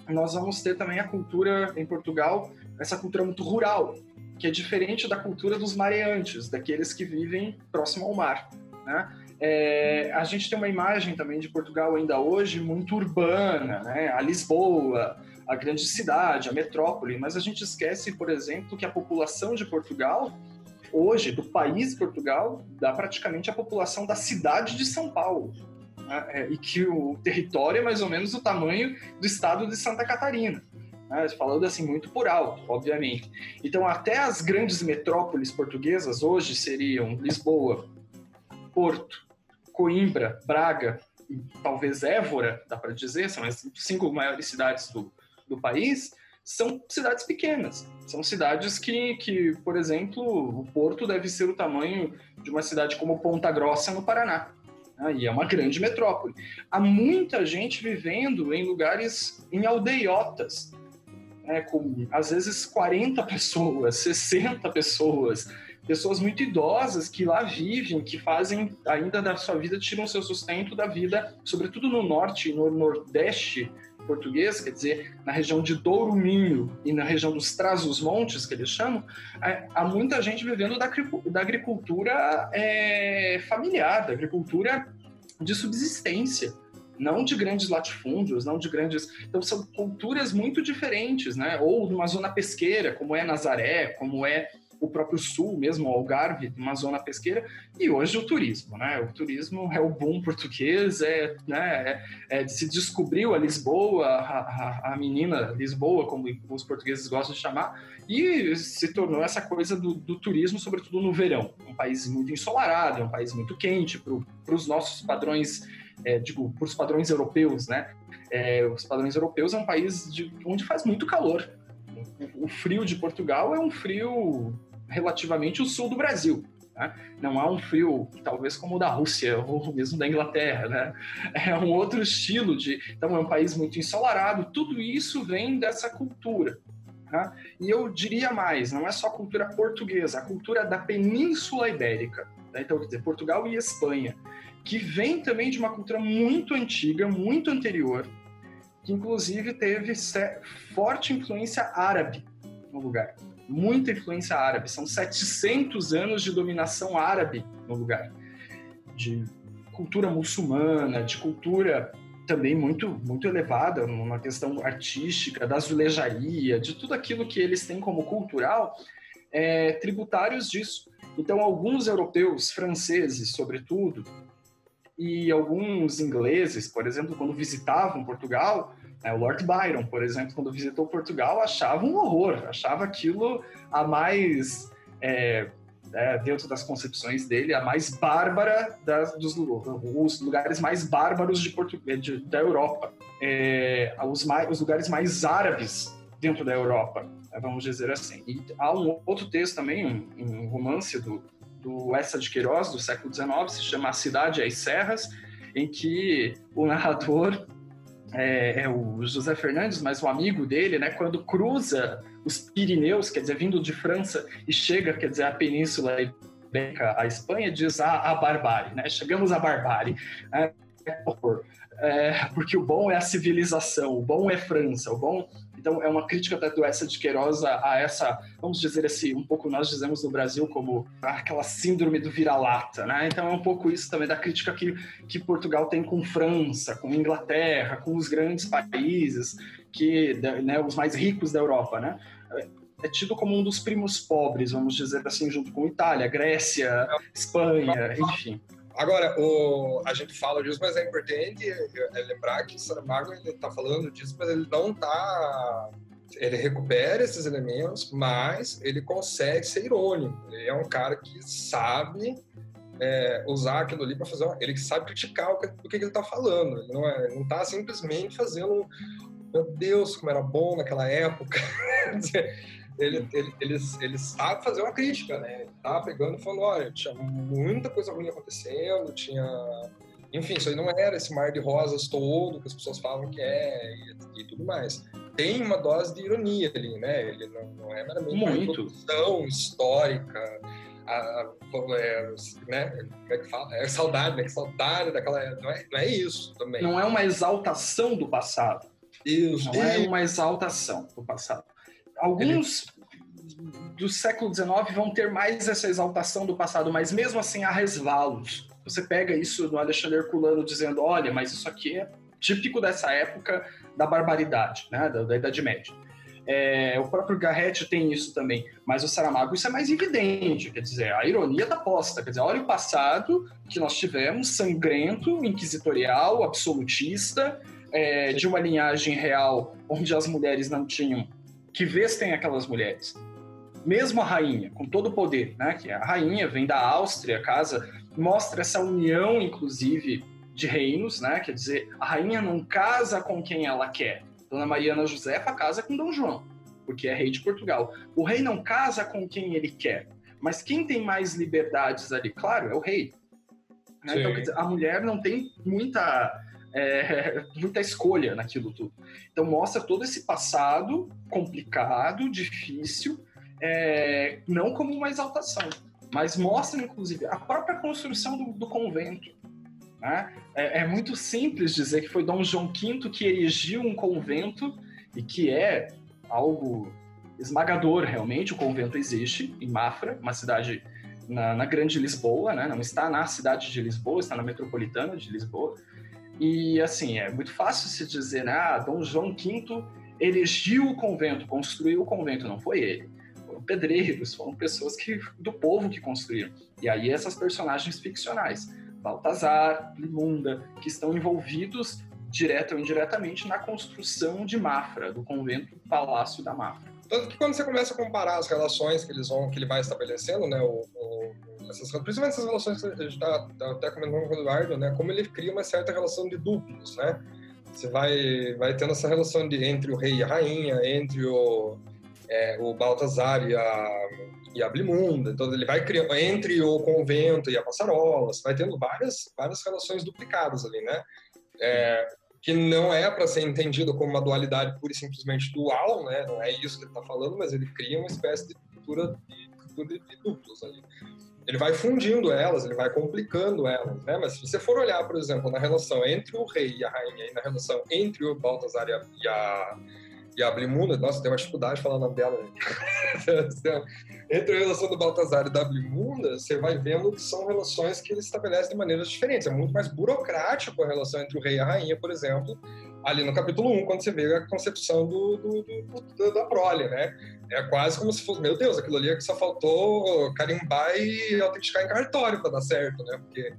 [SPEAKER 3] nós vamos ter também a cultura em Portugal, essa cultura muito rural, que é diferente da cultura dos mareantes, daqueles que vivem próximo ao mar. Né? É, a gente tem uma imagem também de Portugal ainda hoje muito urbana, né? a Lisboa, a grande cidade, a metrópole, mas a gente esquece, por exemplo, que a população de Portugal, hoje, do país Portugal, dá praticamente a população da cidade de São Paulo. Né? É, e que o território é mais ou menos o tamanho do estado de Santa Catarina. Né? Falando assim, muito por alto, obviamente. Então, até as grandes metrópoles portuguesas hoje seriam Lisboa, Porto, Coimbra, Braga e talvez Évora, dá para dizer, são as cinco maiores cidades do, do país, são cidades pequenas. São cidades que, que, por exemplo, o Porto deve ser o tamanho de uma cidade como Ponta Grossa, no Paraná. Né? E é uma grande metrópole. Há muita gente vivendo em lugares, em aldeiotas, né? com às vezes 40 pessoas, 60 pessoas, pessoas muito idosas que lá vivem, que fazem ainda da sua vida, tiram seu sustento da vida, sobretudo no norte e no nordeste português, quer dizer, na região de Douro Minho e na região dos Trás-os-Montes, que eles chamam, é, há muita gente vivendo da, da agricultura é, familiar, da agricultura de subsistência, não de grandes latifúndios, não de grandes. Então, são culturas muito diferentes, né? Ou numa zona pesqueira, como é Nazaré, como é o próprio sul mesmo, o Algarve, uma zona pesqueira, e hoje o turismo, né? O turismo é o boom português, é, né, é, é se descobriu a Lisboa, a, a, a, menina Lisboa, como os portugueses gostam de chamar, e se tornou essa coisa do, do turismo, sobretudo no verão. Um país muito ensolarado, é um país muito quente para os nossos padrões, é, digo, para os padrões europeus, né? É, os padrões europeus é um país de, onde faz muito calor. O frio de Portugal é um frio relativamente o sul do Brasil. Né? Não há um frio, talvez como o da Rússia ou mesmo da Inglaterra. Né? É um outro estilo de. Então, é um país muito ensolarado. Tudo isso vem dessa cultura. Né? E eu diria mais: não é só a cultura portuguesa, a cultura da Península Ibérica. Né? Então, quer dizer, Portugal e Espanha, que vem também de uma cultura muito antiga, muito anterior, que inclusive teve forte influência árabe no lugar muita influência árabe. São 700 anos de dominação árabe no lugar, de cultura muçulmana, de cultura também muito muito elevada, uma questão artística, da azulejaria, de tudo aquilo que eles têm como cultural, é, tributários disso. Então, alguns europeus, franceses, sobretudo, e alguns ingleses, por exemplo, quando visitavam Portugal, o Lord Byron, por exemplo, quando visitou Portugal, achava um horror, achava aquilo a mais, é, é, dentro das concepções dele, a mais bárbara das, dos os lugares mais bárbaros de Portugal, de, da Europa, é, os, mais, os lugares mais árabes dentro da Europa, né, vamos dizer assim. E há um outro texto também, um, um romance do, do Essa de Queiroz, do século XIX, se chama A Cidade e as Serras, em que o narrador é, é, o José Fernandes, mas o amigo dele, né, quando cruza os Pirineus, quer dizer, vindo de França e chega, quer dizer, a Península Ibérica, a Espanha, diz a, a barbárie, né? Chegamos à barbárie. É, é, porque o bom é a civilização, o bom é França, o bom então, é uma crítica do essa de Queiroz a, essa, vamos dizer assim, um pouco nós dizemos no Brasil como aquela síndrome do vira-lata, né? Então, é um pouco isso também da crítica que, que Portugal tem com França, com Inglaterra, com os grandes países, que, né, os mais ricos da Europa, né? é tido como um dos primos pobres, vamos dizer assim, junto com Itália, Grécia, Espanha, enfim.
[SPEAKER 4] Agora, o, a gente fala disso, mas é importante é lembrar que Saramago está falando disso, mas ele não está ele recupera esses elementos, mas ele consegue ser irônico. Ele é um cara que sabe é, usar aquilo ali para fazer. Uma, ele sabe criticar o que, o que ele está falando. Ele não é, não está simplesmente fazendo. Meu Deus, como era bom naquela época. ele, ele, ele, ele sabe fazer uma crítica, né? Ele tá pegando e falando, olha, tinha muita coisa ruim acontecendo, tinha... Enfim, isso aí não era esse mar de rosas todo que as pessoas falam que é e, e tudo mais. Tem uma dose de ironia ali, né? Ele não, não é meramente
[SPEAKER 3] Muito.
[SPEAKER 4] uma produção histórica, a, a, é, né? Como é que fala? É saudade, né? Que saudade daquela... Não é, não é isso também.
[SPEAKER 3] Não é uma exaltação do passado Isso. Não é uma exaltação do passado. Alguns do século XIX vão ter mais essa exaltação do passado, mas mesmo assim há resvalos. Você pega isso do Alexandre Herculano dizendo, olha, mas isso aqui é típico dessa época da barbaridade, né, da, da Idade Média. É, o próprio Garrett tem isso também, mas o Saramago isso é mais evidente, quer dizer, a ironia da posta, quer dizer, olha o passado que nós tivemos, sangrento, inquisitorial, absolutista, é, de uma linhagem real onde as mulheres não tinham que vestem aquelas mulheres. Mesmo a rainha, com todo o poder, né, que a rainha vem da Áustria, casa, mostra essa união, inclusive, de reinos, né, quer dizer, a rainha não casa com quem ela quer, Dona Mariana Josefa casa com Dom João, porque é rei de Portugal. O rei não casa com quem ele quer, mas quem tem mais liberdades ali, claro, é o rei. Né? Então, dizer, a mulher não tem muita, é, muita escolha naquilo tudo. Então, mostra todo esse passado complicado, difícil, é, não como uma exaltação, mas mostra, inclusive, a própria construção do, do convento. Né? É, é, muito simples dizer que foi Dom João V que erigiu um convento e que é algo esmagador realmente. O convento existe em Mafra, uma cidade na, na Grande Lisboa, né? não está na cidade de Lisboa, está na metropolitana de Lisboa. E assim, é muito fácil se dizer? Ah, Dom João V erigiu o convento, construiu o convento. Não foi ele. Foram pedreiros, foram pessoas que, do povo que construíram. E aí essas personagens ficcionais Baltazar, Limunda, que estão envolvidos direta ou indiretamente na construção de Mafra, do convento Palácio da Mafra.
[SPEAKER 4] Tanto que quando você começa a comparar as relações que eles vão, que ele vai estabelecendo, né, o, o, essas, principalmente essas relações que a gente está tá até comentando com o Eduardo, né, como ele cria uma certa relação de duplos, né? Você vai, vai tendo essa relação de, entre o rei e a rainha, entre o, é, o Baltazar e a, e a Blimunda. Então ele vai criando entre o convento e a passarola, você vai tendo várias várias relações duplicadas ali, né? É, que não é para ser entendido como uma dualidade pura e simplesmente dual, né? Não é isso que ele está falando, mas ele cria uma espécie de cultura de, de, de duplos ali. Ele vai fundindo elas, ele vai complicando elas, né? Mas se você for olhar, por exemplo, na relação entre o rei e a rainha e na relação entre o Baltazar e a, e a e a Blimunda, nossa, tem uma dificuldade de falar o nome dela. Entre a relação do Baltazar e da Blimunda, você vai vendo que são relações que ele estabelece de maneiras diferentes. É muito mais burocrático a relação entre o rei e a rainha, por exemplo, ali no capítulo 1, quando você vê a concepção do, do, do, da prole, né? É quase como se fosse, meu Deus, aquilo ali é que só faltou carimbar e autenticar em cartório para dar certo, né? Porque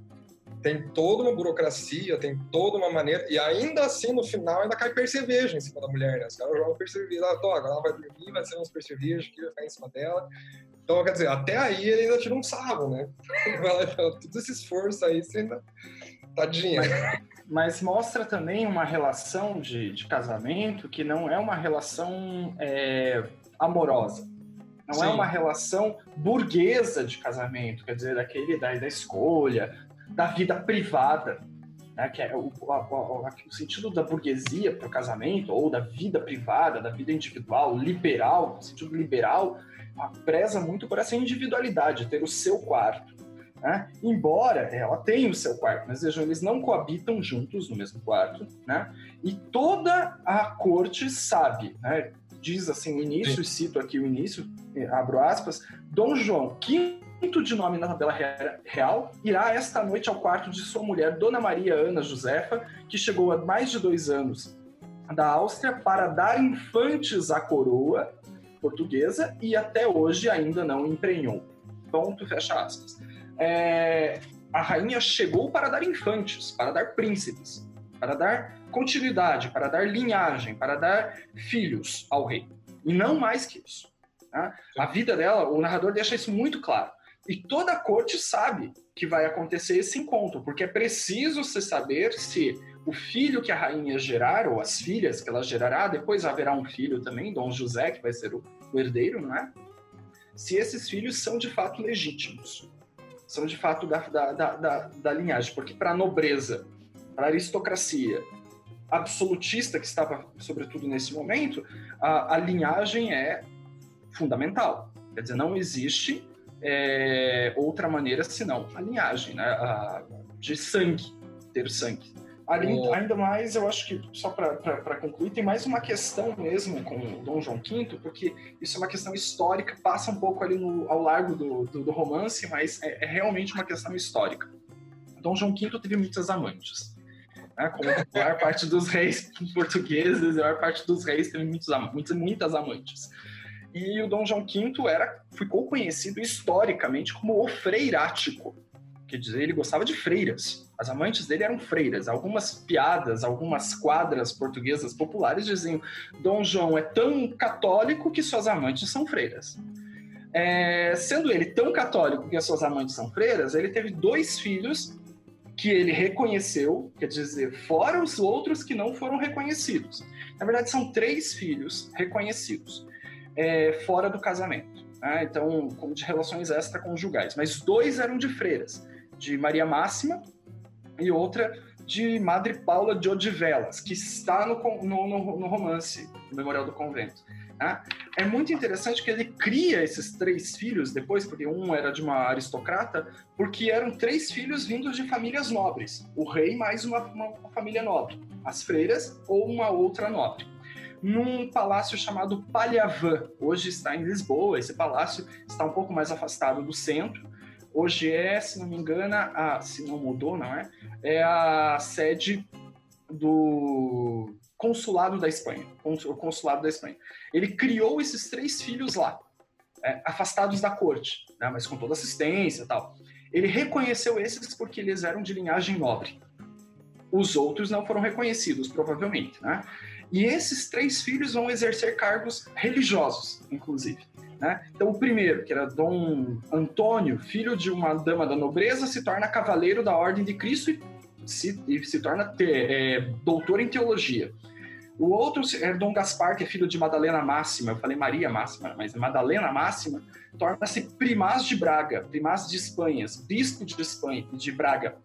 [SPEAKER 4] tem toda uma burocracia, tem toda uma maneira, e ainda assim, no final, ainda cai percevejo em cima da mulher, né? Os caras jogam percevejo, ah, agora ela vai dormir, vai ser uns percevejos que vai ficar em cima dela. Então, quer dizer, até aí ele ainda tira um sarro, né? Todo esse esforço aí, você ainda... Tadinha.
[SPEAKER 3] Mas, mas mostra também uma relação de, de casamento que não é uma relação é, amorosa. Não é Sim. é uma relação burguesa de casamento, quer dizer, daquele da, da escolha, da vida privada, né, que é o, a, a, o sentido da burguesia para o casamento, ou da vida privada, da vida individual, liberal, no sentido liberal, preza muito por essa individualidade, ter o seu quarto. Né? Embora ela tenha o seu quarto, mas vejam, eles não coabitam juntos no mesmo quarto, né? E toda a corte sabe, né? Diz assim o início, cito aqui o início, abro aspas, Dom João, quinto de nome na tabela real, irá esta noite ao quarto de sua mulher, Dona Maria Ana Josefa, que chegou há mais de dois anos da Áustria para dar infantes à coroa portuguesa e até hoje ainda não emprenhou. Ponto, fecha aspas. É, a rainha chegou para dar infantes, para dar príncipes, para dar continuidade, para dar linhagem, para dar filhos ao rei. E não mais que isso. Tá? A vida dela, o narrador deixa isso muito claro. E toda a corte sabe que vai acontecer esse encontro, porque é preciso se saber se o filho que a rainha gerar, ou as filhas que ela gerará, depois haverá um filho também, Dom José, que vai ser o, o herdeiro, não é? Se esses filhos são de fato legítimos, são de fato da, da, da, da, linhagem, porque para a nobreza, para a aristocracia absolutista que estava, sobretudo nesse momento, a, a linhagem é fundamental. Quer dizer, não existe é, outra maneira senão a linhagem, né? A, de sangue, ter sangue. Ali, oh. Ainda mais, eu acho que, só para concluir, tem mais uma questão mesmo com Dom João V, porque isso é uma questão histórica, passa um pouco ali no, ao largo do, do, do romance, mas é, é, realmente uma questão histórica. Dom João V teve muitas amantes. Né? Como a maior parte dos reis portugueses, a maior parte dos reis teve muitos, muitas, muitas amantes. E o Dom João V era, ficou conhecido historicamente como o freirático, quer dizer, ele gostava de freiras. As amantes dele eram freiras. Algumas piadas, algumas quadras portuguesas populares diziam: Dom João é tão católico que suas amantes são freiras. É, sendo ele tão católico que as suas amantes são freiras, ele teve dois filhos que ele reconheceu, quer dizer, fora os outros que não foram reconhecidos. Na verdade, são três filhos reconhecidos, é, fora do casamento. Né? Então, como de relações extraconjugais. Mas dois eram de freiras, de Maria Máxima e outra de Madre Paula de Odivelas, que está no, no, no romance, Memorial do Convento. Né? É muito interessante que ele cria esses três filhos depois, porque um era de uma aristocrata, porque eram três filhos vindos de famílias nobres. O rei mais uma, uma família nobre, as freiras ou uma outra nobre. Num palácio chamado Palhavã, hoje está em Lisboa. Esse palácio está um pouco mais afastado do centro. Hoje é, se não me engano, a, se não mudou, não é? É a sede do consulado da Espanha, o consulado da Espanha. Ele criou esses três filhos lá, é, afastados da corte, né, mas com toda assistência e tal. Ele reconheceu esses porque eles eram de linhagem nobre. Os outros não foram reconhecidos, provavelmente, né? E esses três filhos vão exercer cargos religiosos, inclusive. Né? Então, o primeiro, que era Dom Antônio, filho de uma dama da nobreza, se torna cavaleiro da Ordem de Cristo e se, e se torna te, é, doutor em teologia. O outro é Dom Gaspar, que é filho de Madalena Máxima, eu falei Maria Máxima, mas Madalena Máxima, torna-se primaz de Braga, primaz de Espanhas, bispo de Espanha, de Braga,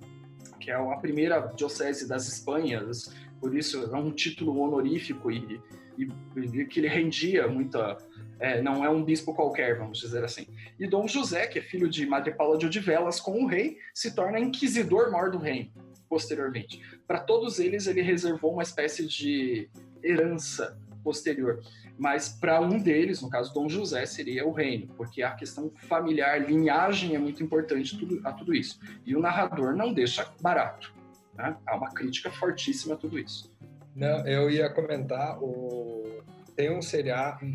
[SPEAKER 3] que é a primeira diocese das Espanhas, por isso é um título honorífico e, e, e que ele rendia muita. É, não é um bispo qualquer, vamos dizer assim. E Dom José, que é filho de Madre Paula de Odivelas com o rei, se torna inquisidor maior do reino posteriormente. Para todos eles, ele reservou uma espécie de herança posterior. Mas para um deles, no caso Dom José, seria o reino, porque a questão familiar, linhagem é muito importante tudo, a tudo isso. E o narrador não deixa barato. Né? Há uma crítica fortíssima a tudo isso.
[SPEAKER 4] Não, eu ia comentar, o... tem um seriado,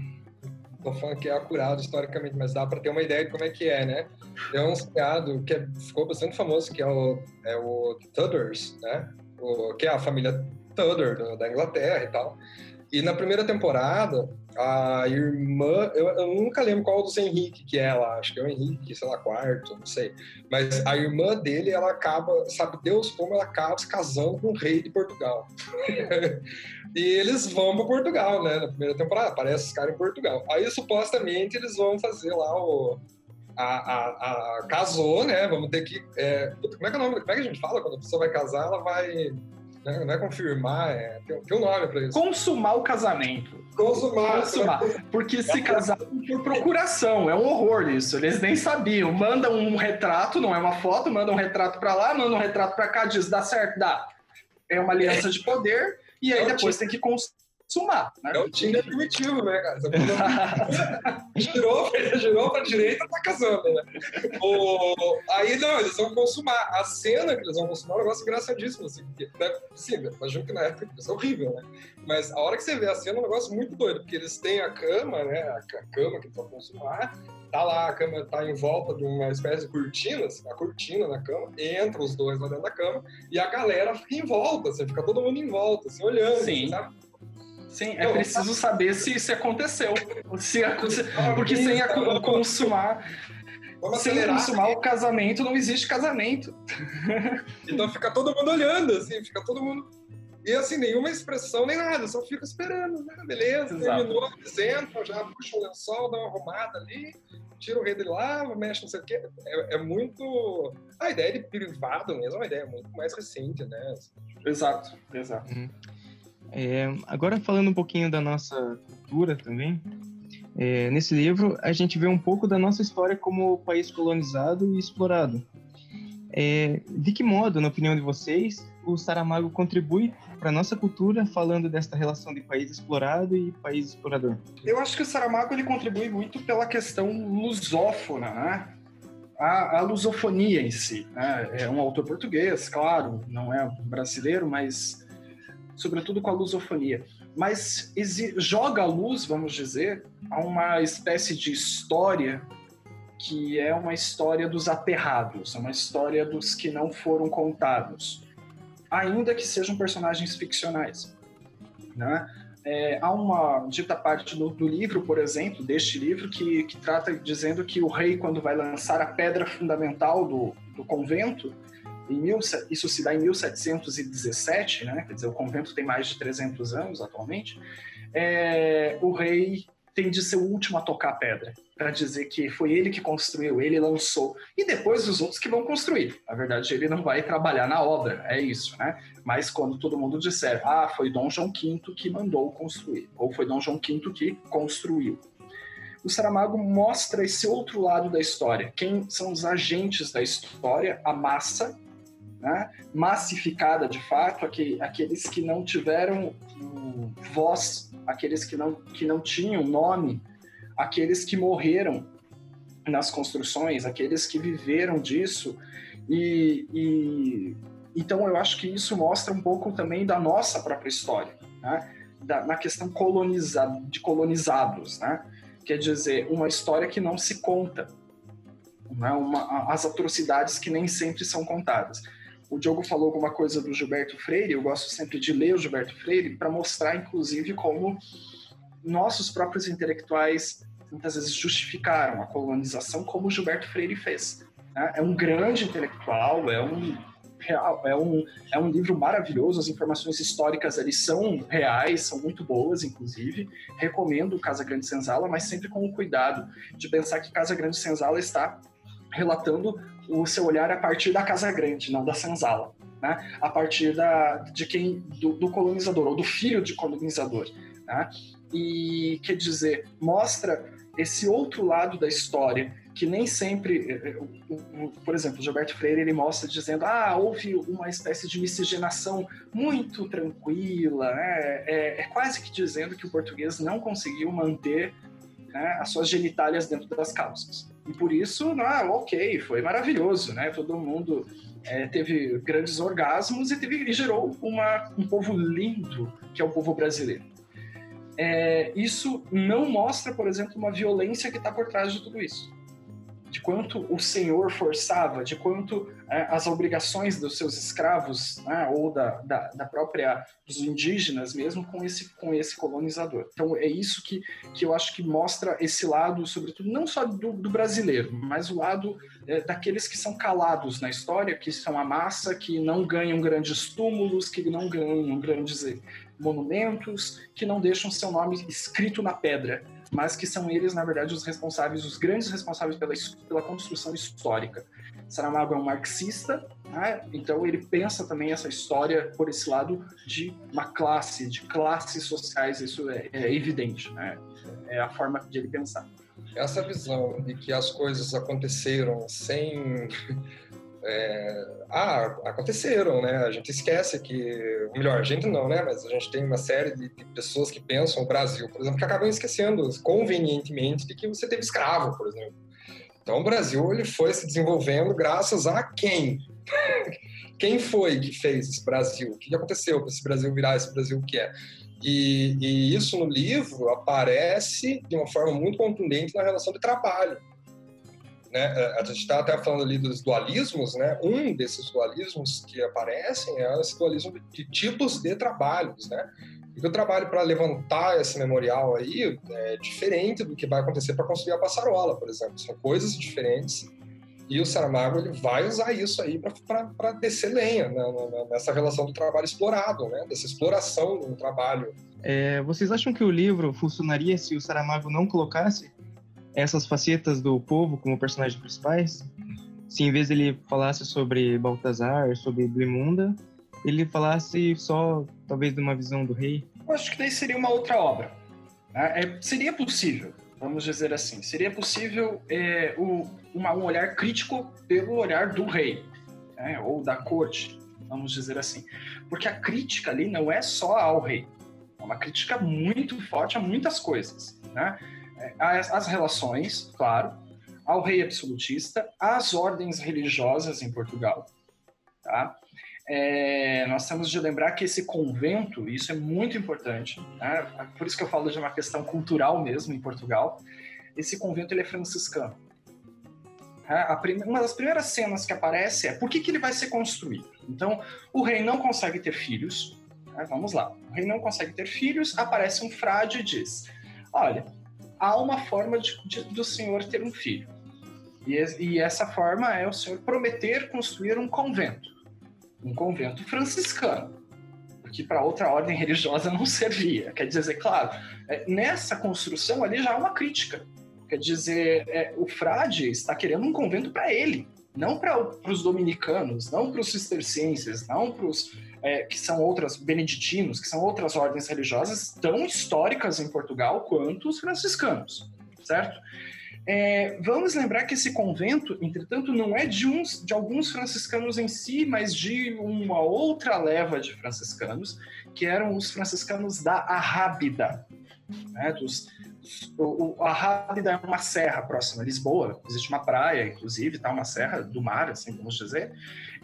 [SPEAKER 4] tô falando que é acurado historicamente, mas dá para ter uma ideia de como é que é, né? É um seriado que é, ficou bastante famoso, que é o, é o Tudors, né? O, que é a família Tudor, da Inglaterra e tal. E na primeira temporada, a irmã, eu, eu, nunca lembro qual dos Henrique que é ela, acho que é o Henrique, sei lá, quarto, não sei. Mas a irmã dele, ela acaba, sabe Deus como ela acaba se casando com o rei de Portugal. e eles vão para Portugal, né, na primeira temporada, aparece os caras em Portugal. Aí supostamente eles vão fazer lá o. A, a, a casou, né? Vamos ter que. É, como, é que é o nome, como é que a gente fala quando a pessoa vai casar? Ela vai? Não é confirmar, é, tem, tem um nome para isso.
[SPEAKER 3] Consumar o casamento.
[SPEAKER 4] Consumar.
[SPEAKER 3] Consumar. Porque se casar por procuração, é um horror isso. Eles nem sabiam. Mandam um retrato, não é uma foto, mandam um retrato para lá, mandam um retrato para cá, diz, dá certo, dá. É uma aliança de poder, e aí depois tem que sumar. Né?
[SPEAKER 4] É o Tinder primitivo, né, cara? girou, girou pra direita, tá casando, né? O... Aí, não, eles vão consumar. A cena que eles vão consumar é um negócio engraçadíssimo, assim. Porque, né, sim, imagino que na época isso é horrível, né? Mas a hora que você vê a cena é um negócio muito doido, porque eles têm a cama, né? A cama que eles vão consumar, tá lá, a cama tá em volta de uma espécie de cortinas, a cortina na cama, entra os dois lá dentro da cama, e a galera fica em volta, assim, fica todo mundo em volta, assim, olhando,
[SPEAKER 3] Sim. sabe? Sim, é preciso saber se isso aconteceu. Se, porque sem a, consumar. Sem consumar o casamento, não existe casamento.
[SPEAKER 4] Então fica todo mundo olhando, assim, fica todo mundo. E assim, nenhuma expressão nem nada, só fica esperando, né? Beleza, Exato. terminou, eles entram, já puxa o lençol, dá uma arrumada ali, tira o rei dele lá, mexe não sei o quê. É, é, muito. A ideia de privado mesmo é uma ideia muito mais recente, né?
[SPEAKER 3] Exato, exato. Uhum.
[SPEAKER 1] É, agora falando um pouquinho da nossa cultura também, é, nesse livro a gente vê um pouco da nossa história como país colonizado e explorado. É, de que modo, na opinião de vocês, o Saramago contribui para nossa cultura falando desta relação de país explorado e país explorador?
[SPEAKER 3] Eu acho que o Saramago ele contribui muito pela questão lusófona, né? A, a lusofonia em si. Né? É um autor português, claro, não é brasileiro, mas sobretudo com a lusofonia. Mas joga a luz, vamos dizer, a uma espécie de história que é uma história dos aterrados, é uma história dos que não foram contados, ainda que sejam personagens ficcionais. Né? É, há uma dita parte do, do, livro, por exemplo, deste livro, que, que trata dizendo que o rei, quando vai lançar a pedra fundamental do, do convento, mil, isso se dá em 1717, né? quer dizer, o convento tem mais de 300 anos atualmente, é, o rei tem de ser o último a tocar a pedra, para dizer que foi ele que construiu, ele lançou, e depois os outros que vão construir. Na verdade, ele não vai trabalhar na obra, é isso, né? Mas quando todo mundo disser, ah, foi Dom João V que mandou construir, ou foi Dom João V que construiu. O Saramago mostra esse outro lado da história. Quem são os agentes da história? A massa, né? massificada de fato, aqueles que não tiveram voz aqueles que não, que não tinham nome, aqueles que morreram nas construções, aqueles que viveram disso. E, e então eu acho que isso mostra um pouco também da nossa própria história, né? da, na questão colonizada, de colonizados, né? Quer dizer, uma história que não se conta, né? uma, as atrocidades que nem sempre são contadas. O Diogo falou alguma coisa do Gilberto Freire, eu gosto sempre de ler o Gilberto Freire para mostrar, inclusive, como nossos próprios intelectuais muitas vezes justificaram a colonização como o Gilberto Freire fez. Né? É um grande intelectual, é um é um, é um livro maravilhoso, as informações históricas ali são reais, são muito boas, inclusive. Recomendo Casa Grande Senzala, mas sempre com o cuidado de pensar que Casa Grande Senzala está relatando o seu olhar a partir da Casa Grande, não da senzala, né? A partir da, de quem do, do colonizador ou do filho de colonizador, né? E quer dizer mostra esse outro lado da história que nem sempre, eh, eh, por exemplo, Gilberto Freire ele mostra dizendo, ah, houve uma espécie de miscigenação muito tranquila, né? é, é quase que dizendo que o português não conseguiu manter né, as suas genitálias dentro das calças. E por isso, ah, ok, foi maravilhoso, né? Todo mundo é, teve grandes orgasmos e, teve, e gerou uma, um povo lindo, que é o povo brasileiro. É, isso não mostra, por exemplo, uma violência que está por trás de tudo isso de quanto o senhor forçava, de quanto é, as obrigações dos seus escravos, né, ou da, da, da, própria dos indígenas mesmo, com esse, com esse colonizador. Então é isso que, que eu acho que mostra esse lado, sobretudo, não só do, do brasileiro, mas o lado é, daqueles que são calados na história, que são a massa, que não ganham grandes túmulos, que não ganham grandes eh, monumentos, que não deixam seu nome escrito na pedra mas que são eles, na verdade, os responsáveis, os grandes responsáveis pela, pela construção histórica. Saramago é um marxista, né? então ele pensa também essa história por esse lado de uma classe, de classes sociais, isso é, é evidente, né? é a forma de ele pensar.
[SPEAKER 4] Essa visão de que as coisas aconteceram sem é, ah, aconteceram, né? A gente esquece que, melhor, a gente não, né? Mas a gente tem uma série de, de, pessoas que pensam o Brasil, por exemplo, que acabam esquecendo convenientemente de que você teve escravo, por exemplo. Então o Brasil ele foi se desenvolvendo graças a quem? quem foi que fez esse Brasil? O que aconteceu para esse Brasil virar esse Brasil que é? E, e isso no livro aparece de uma forma muito contundente na relação de trabalho né? A gente está até falando ali dos dualismos, né? Um desses dualismos que aparecem é esse dualismo de tipos de trabalhos, né? E o trabalho para levantar esse memorial aí é diferente do que vai acontecer para construir a passarola, por exemplo. São coisas diferentes. E o Saramago ele vai usar isso aí para descer lenha né? nessa relação do trabalho explorado, né? dessa exploração do trabalho.
[SPEAKER 1] É, vocês acham que o livro funcionaria se o Saramago não colocasse essas facetas do povo como personagens principais, se em vez dele falasse sobre Baltazar, sobre Blimunda, ele falasse só, talvez, de uma visão do rei?
[SPEAKER 3] Eu acho que daí seria uma outra obra. Né? É, seria possível, vamos dizer assim, seria possível é, o, uma, um olhar crítico pelo olhar do rei. né, ou da corte, vamos dizer assim. Porque a crítica ali não é só ao rei, é uma crítica muito forte a muitas coisas. Né? As, relações, claro, ao rei absolutista, às ordens religiosas em Portugal. Tá? É, nós temos de lembrar que esse convento, isso é muito importante, né? por isso que eu falo de uma questão cultural mesmo em Portugal, esse convento ele é franciscano. É, uma das primeiras cenas que aparece é por que, que ele vai ser construído. Então, o rei não consegue ter filhos. Né? Vamos lá. O rei não consegue ter filhos, aparece um frade e diz: Olha, há uma forma de, de, do senhor ter um filho. E, e essa forma é o senhor prometer construir um convento. Um convento franciscano porque para outra ordem religiosa não servia. Quer dizer, claro, é, nessa construção ali já há uma crítica. Quer dizer, é, o frade está querendo um convento para ele, não para os dominicanos, não para os cistercienses, não para os é, que são outras beneditinos, que são outras ordens religiosas tão históricas em Portugal quanto os franciscanos, certo? É, vamos lembrar que esse convento, entretanto, não é de, uns, de alguns franciscanos em si, mas de uma outra leva de franciscanos, que eram os franciscanos da Arrábida, né, dos, o, o, a Rábida é uma serra próxima a Lisboa, existe uma praia, inclusive, tá, uma serra do mar, assim vamos dizer,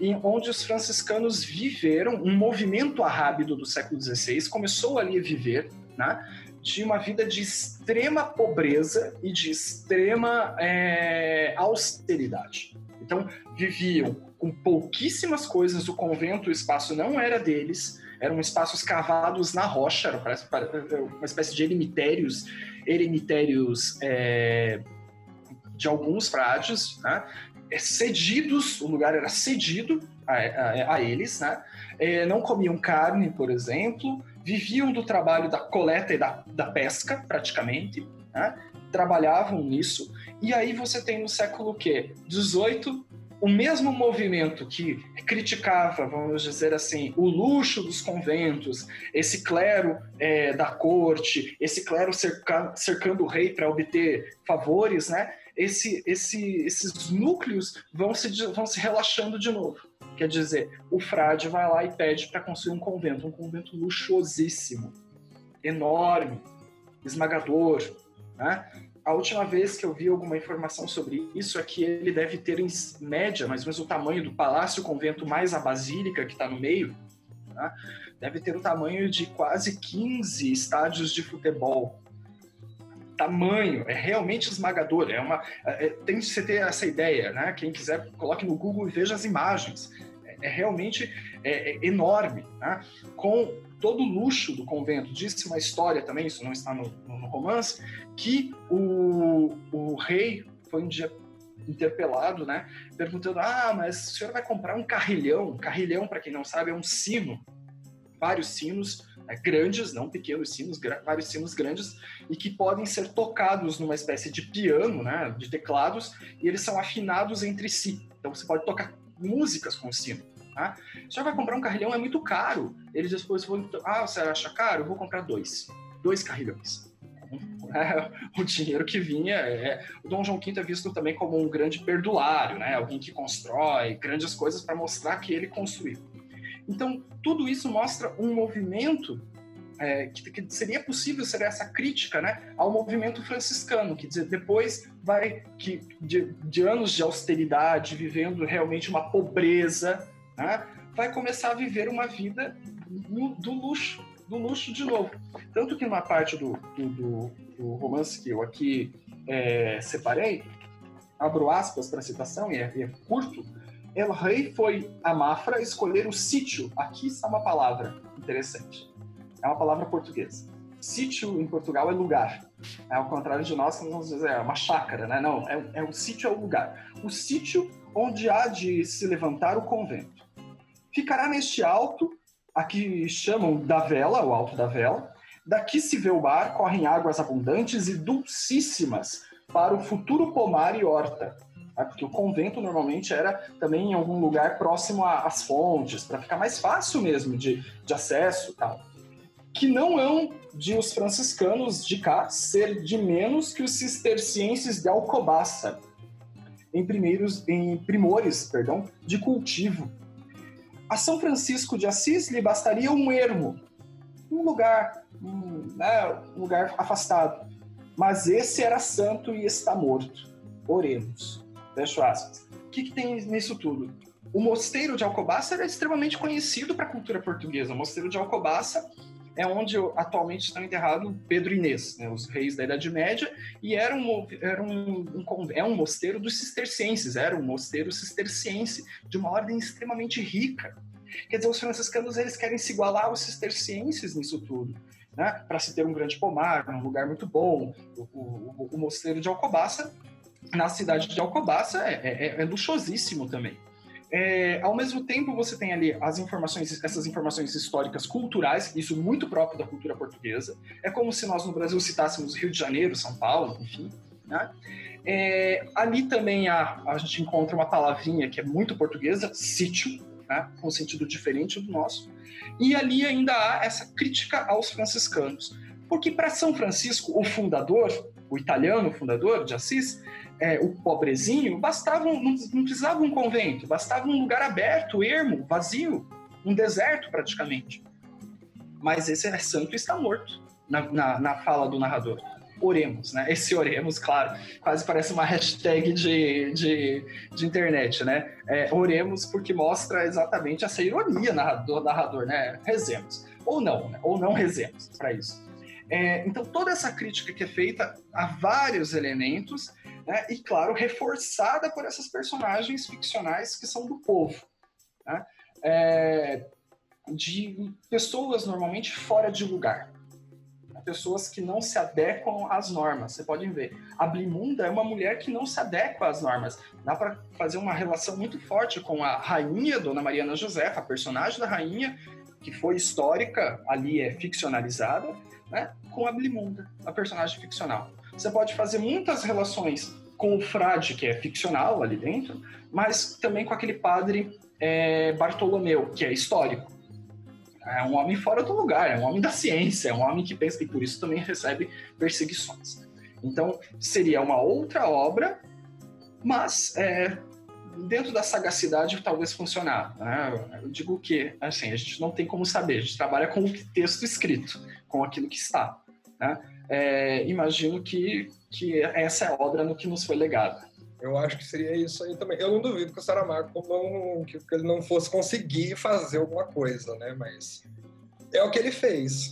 [SPEAKER 3] e onde os franciscanos viveram, um movimento arrábido do século XVI começou ali a viver, né, de uma vida de extrema pobreza e de extrema é, austeridade. Então, viviam com pouquíssimas coisas, o convento, o espaço não era deles, eram espaços cavados na rocha, era uma espécie de eremitérios, eremitérios é, de alguns frades, né? É, cedidos, o lugar era cedido a, a, a eles, né? É, não comiam carne, por exemplo, viviam do trabalho da coleta e da, da pesca, praticamente, né? trabalhavam nisso. E aí você tem no século que 18 o mesmo movimento que criticava, vamos dizer assim, o luxo dos conventos, esse clero é, da corte, esse clero cerca, cercando o rei para obter favores, né? Esse, esse, esses núcleos vão se, vão se relaxando de novo. Quer dizer, o frade vai lá e pede para construir um convento, um convento luxuosíssimo, enorme, esmagador, né? a última vez que eu vi alguma informação sobre isso é que ele deve ter em média, mais ou menos o tamanho do palácio convento mais a basílica que está no meio, tá? deve ter o tamanho de quase 15 estádios de futebol. Tamanho, é realmente esmagador. É uma, é, tem que você ter essa ideia, né? Quem quiser, coloque no Google e veja as imagens. É, é realmente é, é enorme, né? com todo o luxo do convento. Disse uma história também, isso não está no, no romance, que o, o rei foi um dia interpelado, né, perguntando: "Ah, mas o senhor vai comprar um carrilhão? Carrilhão, para quem não sabe, é um sino, vários sinos né, grandes, não pequenos sinos, vários sinos grandes e que podem ser tocados numa espécie de piano, né, de teclados, e eles são afinados entre si. Então você pode tocar músicas com o sino. Tá? O senhor vai comprar um carrilhão, é muito caro. Eles depois vão, ah, você acha caro? Eu vou comprar dois. Dois carrilhões. É, o dinheiro que vinha. É, o Dom João V é visto também como um grande perdulário, né? alguém que constrói grandes coisas para mostrar que ele construiu. Então, tudo isso mostra um movimento é, que, que, seria possível ser essa crítica né, ao movimento franciscano, que dizer, depois vai que de, de, anos de austeridade, vivendo realmente uma pobreza, né, vai começar a viver uma vida do luxo, do luxo de novo. Tanto que numa parte do, do, do, do romance que eu aqui é, separei, abro aspas para a citação, e é, é curto, El Rei foi a Mafra escolher o sítio. Aqui está uma palavra interessante. É uma palavra portuguesa. Sítio em Portugal é lugar. É ao contrário de nós, que vamos dizer é uma chácara, né? Não, é, é o sítio é o lugar. O sítio onde há de se levantar o convento. Ficará neste alto Aqui chamam da vela, o alto da vela. Daqui se vê o mar, correm águas abundantes e dulcíssimas para o futuro pomar e horta. Tá? Porque o convento normalmente era também em algum lugar próximo às fontes, para ficar mais fácil mesmo de, de acesso tal. Que não hão de os franciscanos de cá ser de menos que os cistercienses de Alcobaça. em, primeiros, em primores perdão, de cultivo. A São Francisco de Assis lhe bastaria um ermo, um lugar, um, né, um lugar afastado. Mas esse era santo e está morto. Oremos. Fecho aspas. O que, que tem nisso tudo? O mosteiro de Alcobaça era extremamente conhecido para a cultura portuguesa. O mosteiro de Alcobaça é onde atualmente estão enterrados Pedro e Inês, né, os reis da Idade Média, e era um, era um, um, é um mosteiro dos cistercienses, era um mosteiro cisterciense de uma ordem extremamente rica. Quer dizer, os franciscanos eles querem se igualar aos cistercienses nisso tudo. Né, para se ter um grande pomar, um lugar muito bom. O, o, o mosteiro de Alcobaça, na cidade de Alcobaça, é, é, é luxuosíssimo também. É, ao mesmo tempo, você tem ali as informações, essas informações históricas culturais, isso muito próprio da cultura portuguesa. É como se nós no Brasil citássemos Rio de Janeiro, São Paulo, enfim. Né? É, ali também a, a gente encontra uma palavrinha que é muito portuguesa, sítio, né? com um sentido diferente do nosso. E ali ainda há essa crítica aos franciscanos. Porque para São Francisco, o fundador, o italiano fundador de Assis, é, o pobrezinho, bastava não, precisava um convento, bastava um lugar aberto, ermo, vazio, um deserto praticamente. Mas esse é santo está morto, na, na, na, fala do narrador. Oremos, né? Esse oremos, claro, quase parece uma hashtag de, de, de internet, né? É, oremos porque mostra exatamente essa ironia do narrador, né? Rezemos. Ou não, né? ou não rezemos para isso. É, então, toda essa crítica que é feita a vários elementos né? e, claro, reforçada por essas personagens ficcionais que são do povo. Né? É, de pessoas normalmente fora de lugar. Pessoas que não se adequam às normas. Você pode ver. A Blimunda é uma mulher que não se adequa às normas. Dá para fazer uma relação muito forte com a rainha, Dona Mariana Josefa, a personagem da rainha, que foi histórica, ali é ficcionalizada, né? com a Blimunda, a personagem ficcional. Você pode fazer muitas relações com o frade, que é ficcional ali dentro, mas também com aquele padre é, Bartolomeu, que é histórico. É um homem fora do lugar, é um homem da ciência, é um homem que pensa e por isso também recebe perseguições. Então, seria uma outra obra, mas é, dentro da sagacidade talvez funcionar. Né? Eu digo que, assim, a gente não tem como saber, a gente trabalha com o texto escrito, com aquilo que está. Né? É, imagino que, que essa é a obra no que nos foi legada.
[SPEAKER 4] Eu acho que seria isso aí também. Eu não duvido que o Saramago não, que, ele não fosse conseguir fazer alguma coisa, né? Mas é o que ele fez.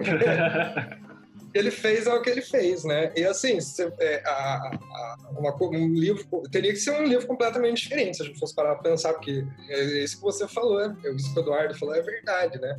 [SPEAKER 4] ele fez é o que ele fez, né? E assim, se, é, a, a, uma, um livro teria que ser um livro completamente diferente se a gente fosse parar para pensar, porque é isso que você falou, é, isso que o Eduardo falou é verdade, né?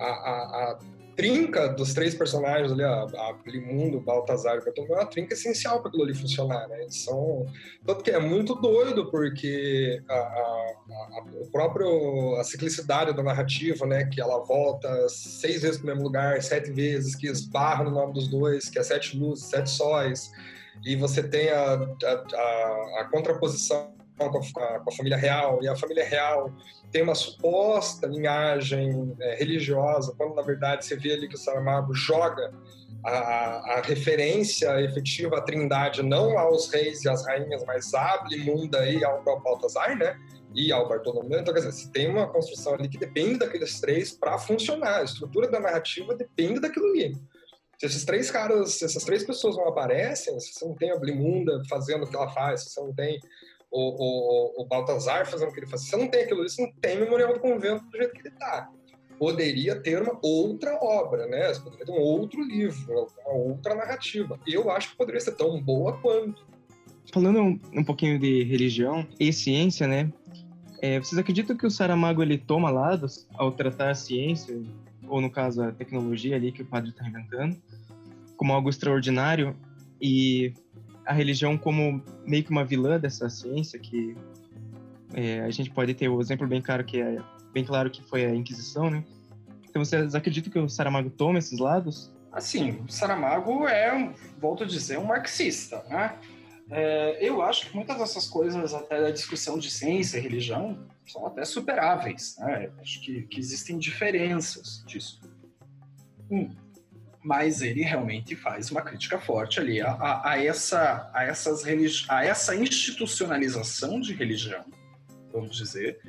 [SPEAKER 4] A, a, trinca dos três personagens ali, a, a Limundo, Baltazar e Bertoldo, é uma trinca essencial para aquilo ali funcionar, né? Eles são... Tanto que é muito doido, porque a, a, a, o próprio, a ciclicidade da narrativa, né? Que ela volta seis vezes para o mesmo lugar, sete vezes, que esbarra no nome dos dois, que é sete luzes, sete sóis, e você tem a, a, a contraposição com a, com a família real, e a família real tem uma suposta linhagem é, religiosa, quando na verdade você vê ali que o Saramago joga a, a, referência efetiva à trindade não aos reis e às rainhas, mas à Blimunda e ao, Baltazar, né? E ao Bartolomeu. Então, quer dizer, você tem uma construção ali que depende daqueles três para funcionar. A estrutura da narrativa depende daquilo ali. Se esses três caras, se essas três pessoas não aparecem, se você não tem a Blimunda fazendo o que ela faz, se você não tem o, o, o Baltazar fazendo o que ele faz. Você não tem aquilo, você não tem Memorial do Convento do jeito que ele está. Poderia ter uma outra obra, né? Você poderia ter um outro livro, uma outra narrativa. Eu acho que poderia ser tão boa quanto.
[SPEAKER 1] Falando um, um pouquinho de religião e ciência, né? É, vocês acreditam que o Saramago ele toma lados ao tratar a ciência, ou no caso a tecnologia ali que o padre está inventando, como algo extraordinário e a religião como meio que uma vilã dessa ciência, que é, a gente pode ter o exemplo bem claro que é bem claro que foi a Inquisição, né? Então vocês acreditam que o Saramago toma esses lados?
[SPEAKER 3] Assim, o Saramago é, volto a dizer, um marxista, né? É, eu acho que muitas dessas coisas, até da discussão de ciência e religião, são até superáveis. Né? Acho que, que existem diferenças disso. Um, mas ele realmente faz uma crítica forte ali a, a, a essa, a, essas religi a essa institucionalização de religião, vamos dizer,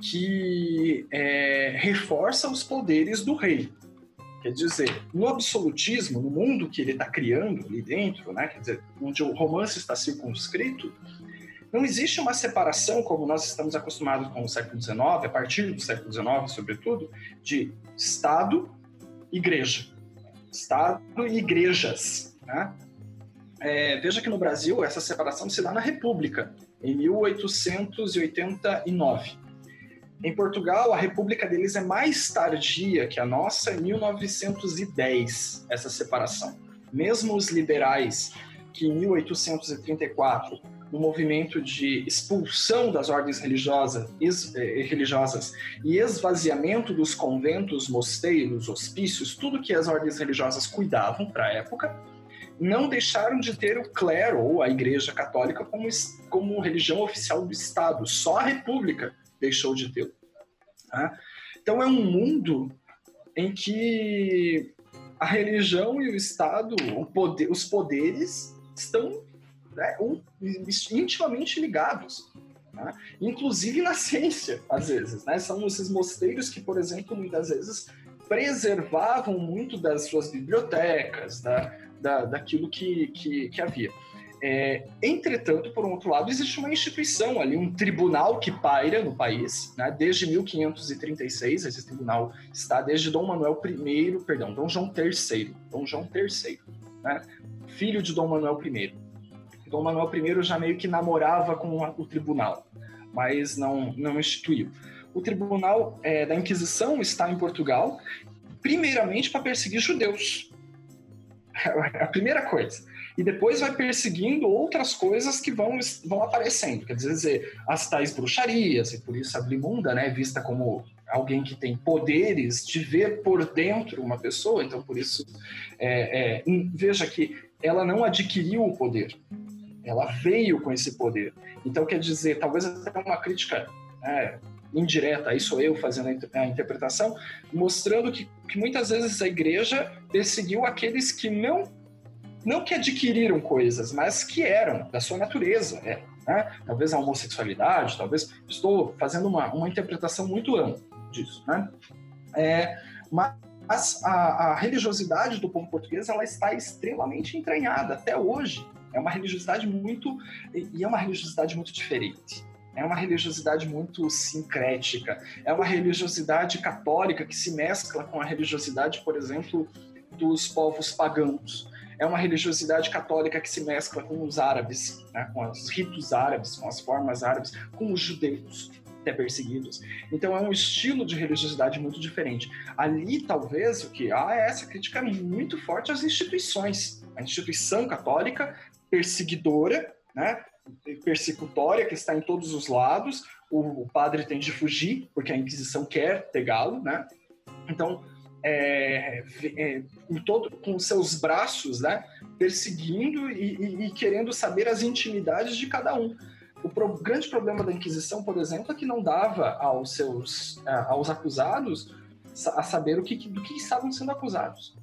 [SPEAKER 3] que é, reforça os poderes do rei. Quer dizer, no absolutismo, no mundo que ele está criando ali dentro, né, quer dizer, onde o romance está circunscrito, não existe uma separação, como nós estamos acostumados com o século XIX, a partir do século XIX, sobretudo, de Estado e igreja. Estado e igrejas. Né? É, veja que no Brasil essa separação se dá na República, em 1889. Em Portugal, a república deles é mais tardia que a nossa, em 1910, essa separação. Mesmo os liberais, que em 1834, no movimento de expulsão das ordens religiosas, ex, eh, religiosas e esvaziamento dos conventos, mosteiros, hospícios, tudo que as ordens religiosas cuidavam para a época, não deixaram de ter o clero ou a Igreja Católica como, como religião oficial do Estado. Só a República deixou de ter. Tá? Então é um mundo em que a religião e o Estado, poder, os poderes estão né, um, intimamente ligados. Tá? Inclusive na ciência, às vezes. Né? São esses mosteiros que, por exemplo, muitas vezes preservavam muito das suas bibliotecas, da, da, daquilo que, que, que havia. É, entretanto, por um outro lado, existe uma instituição ali, um tribunal que paira no país, né? desde 1536, esse tribunal está desde Dom Manuel I, perdão, Dom João III, Dom João III, né? filho de Dom Manuel I. Dom Manuel I já meio que namorava com o tribunal, mas não, não instituiu. O tribunal é, da Inquisição está em Portugal, primeiramente para perseguir judeus. a primeira coisa e depois vai perseguindo outras coisas que vão, vão aparecendo. Quer dizer, as tais bruxarias, e por isso a Blimunda né, é vista como alguém que tem poderes de ver por dentro uma pessoa, então por isso, é, é, veja que ela não adquiriu o poder, ela veio com esse poder. Então, quer dizer, talvez até uma crítica é, indireta, aí sou eu fazendo a interpretação, mostrando que, que muitas vezes a igreja perseguiu aqueles que não não que adquiriram coisas, mas que eram da sua natureza. É, né? Talvez a homossexualidade, talvez. Estou fazendo uma, uma interpretação muito ampla disso. Né? É, mas a, a, religiosidade do povo português ela está extremamente entranhada até hoje. É uma religiosidade muito. E é uma religiosidade muito diferente. É uma religiosidade muito sincrética. É uma religiosidade católica que se mescla com a religiosidade, por exemplo, dos povos pagãos é uma religiosidade católica que se mescla com os árabes, né, com os ritos árabes, com as formas árabes, com os judeus até perseguidos. Então é um estilo de religiosidade muito diferente. Ali, talvez, o que há é essa crítica muito forte às instituições. A instituição católica perseguidora, né, persecutória, que está em todos os lados. O, o padre tem de fugir, porque a Inquisição quer pegá-lo, né? Então, é, é, com, todo, com seus braços, né, perseguindo e, e, e, querendo saber as intimidades de cada um. O pro, grande problema da Inquisição, por exemplo, é que não dava aos seus aos acusados a saber o que, do que estavam sendo acusados.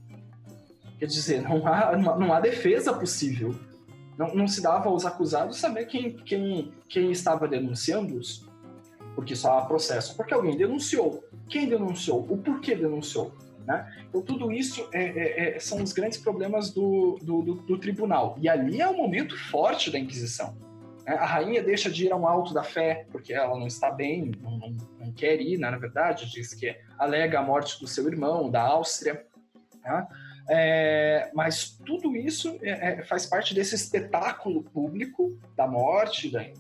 [SPEAKER 3] Quer dizer, não há, não há defesa possível. Não, não se dava aos acusados saber quem, quem, quem estava denunciando-os, porque só há processo. Porque alguém denunciou. Quem denunciou? O porquê denunciou? Né? Então, tudo isso é, é, é, são os grandes problemas do, do, do, do, tribunal. E ali é o momento forte da Inquisição. Né? A rainha deixa de ir a um alto da fé, porque ela não está bem, não, não, não quer ir, né? na verdade, diz que alega a morte do seu irmão, da Áustria. Né? É, mas tudo isso é, é, faz parte desse espetáculo público da morte né,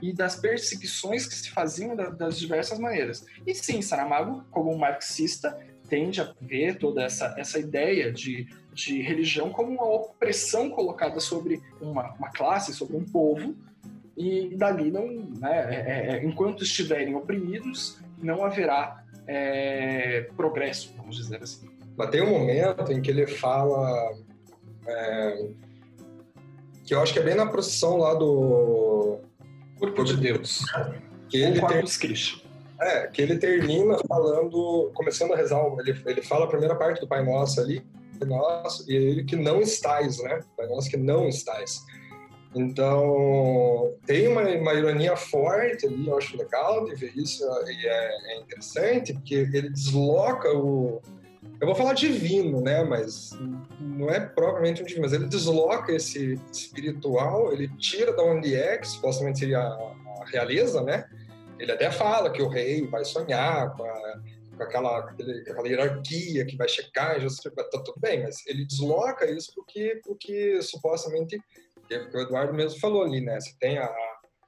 [SPEAKER 3] e das perseguições que se faziam da, das diversas maneiras. E sim, Saramago, como um marxista, tende a ver toda essa, essa ideia de, de religião como uma opressão colocada sobre uma, uma classe, sobre um povo, e dali não, né, é, é, é enquanto estiverem oprimidos, não haverá progresso, vamos dizer assim.
[SPEAKER 4] Mas tem um momento em que ele fala é, que eu acho que é bem na procissão lá do
[SPEAKER 3] Corpo de Deus,
[SPEAKER 4] que ele tem... Christi é, que ele termina falando, começando a rezar, ele, ele fala a primeira parte do Pai Nosso ali, nós e ele que não estáis, né? Para nós que não estáis. Então, tem uma, uma ironia forte ali, eu acho legal de ver isso, e é, é interessante, porque ele desloca o, eu vou falar divino, né? Mas não é propriamente um divino, mas ele desloca esse espiritual, ele tira da onde é, que supostamente seria a realeza, né? Ele até fala que o rei vai sonhar com, a, com aquela, aquela hierarquia que vai chegar, já tá tudo bem, mas ele desloca isso porque, porque supostamente que o Eduardo mesmo falou ali, né? Você tem a,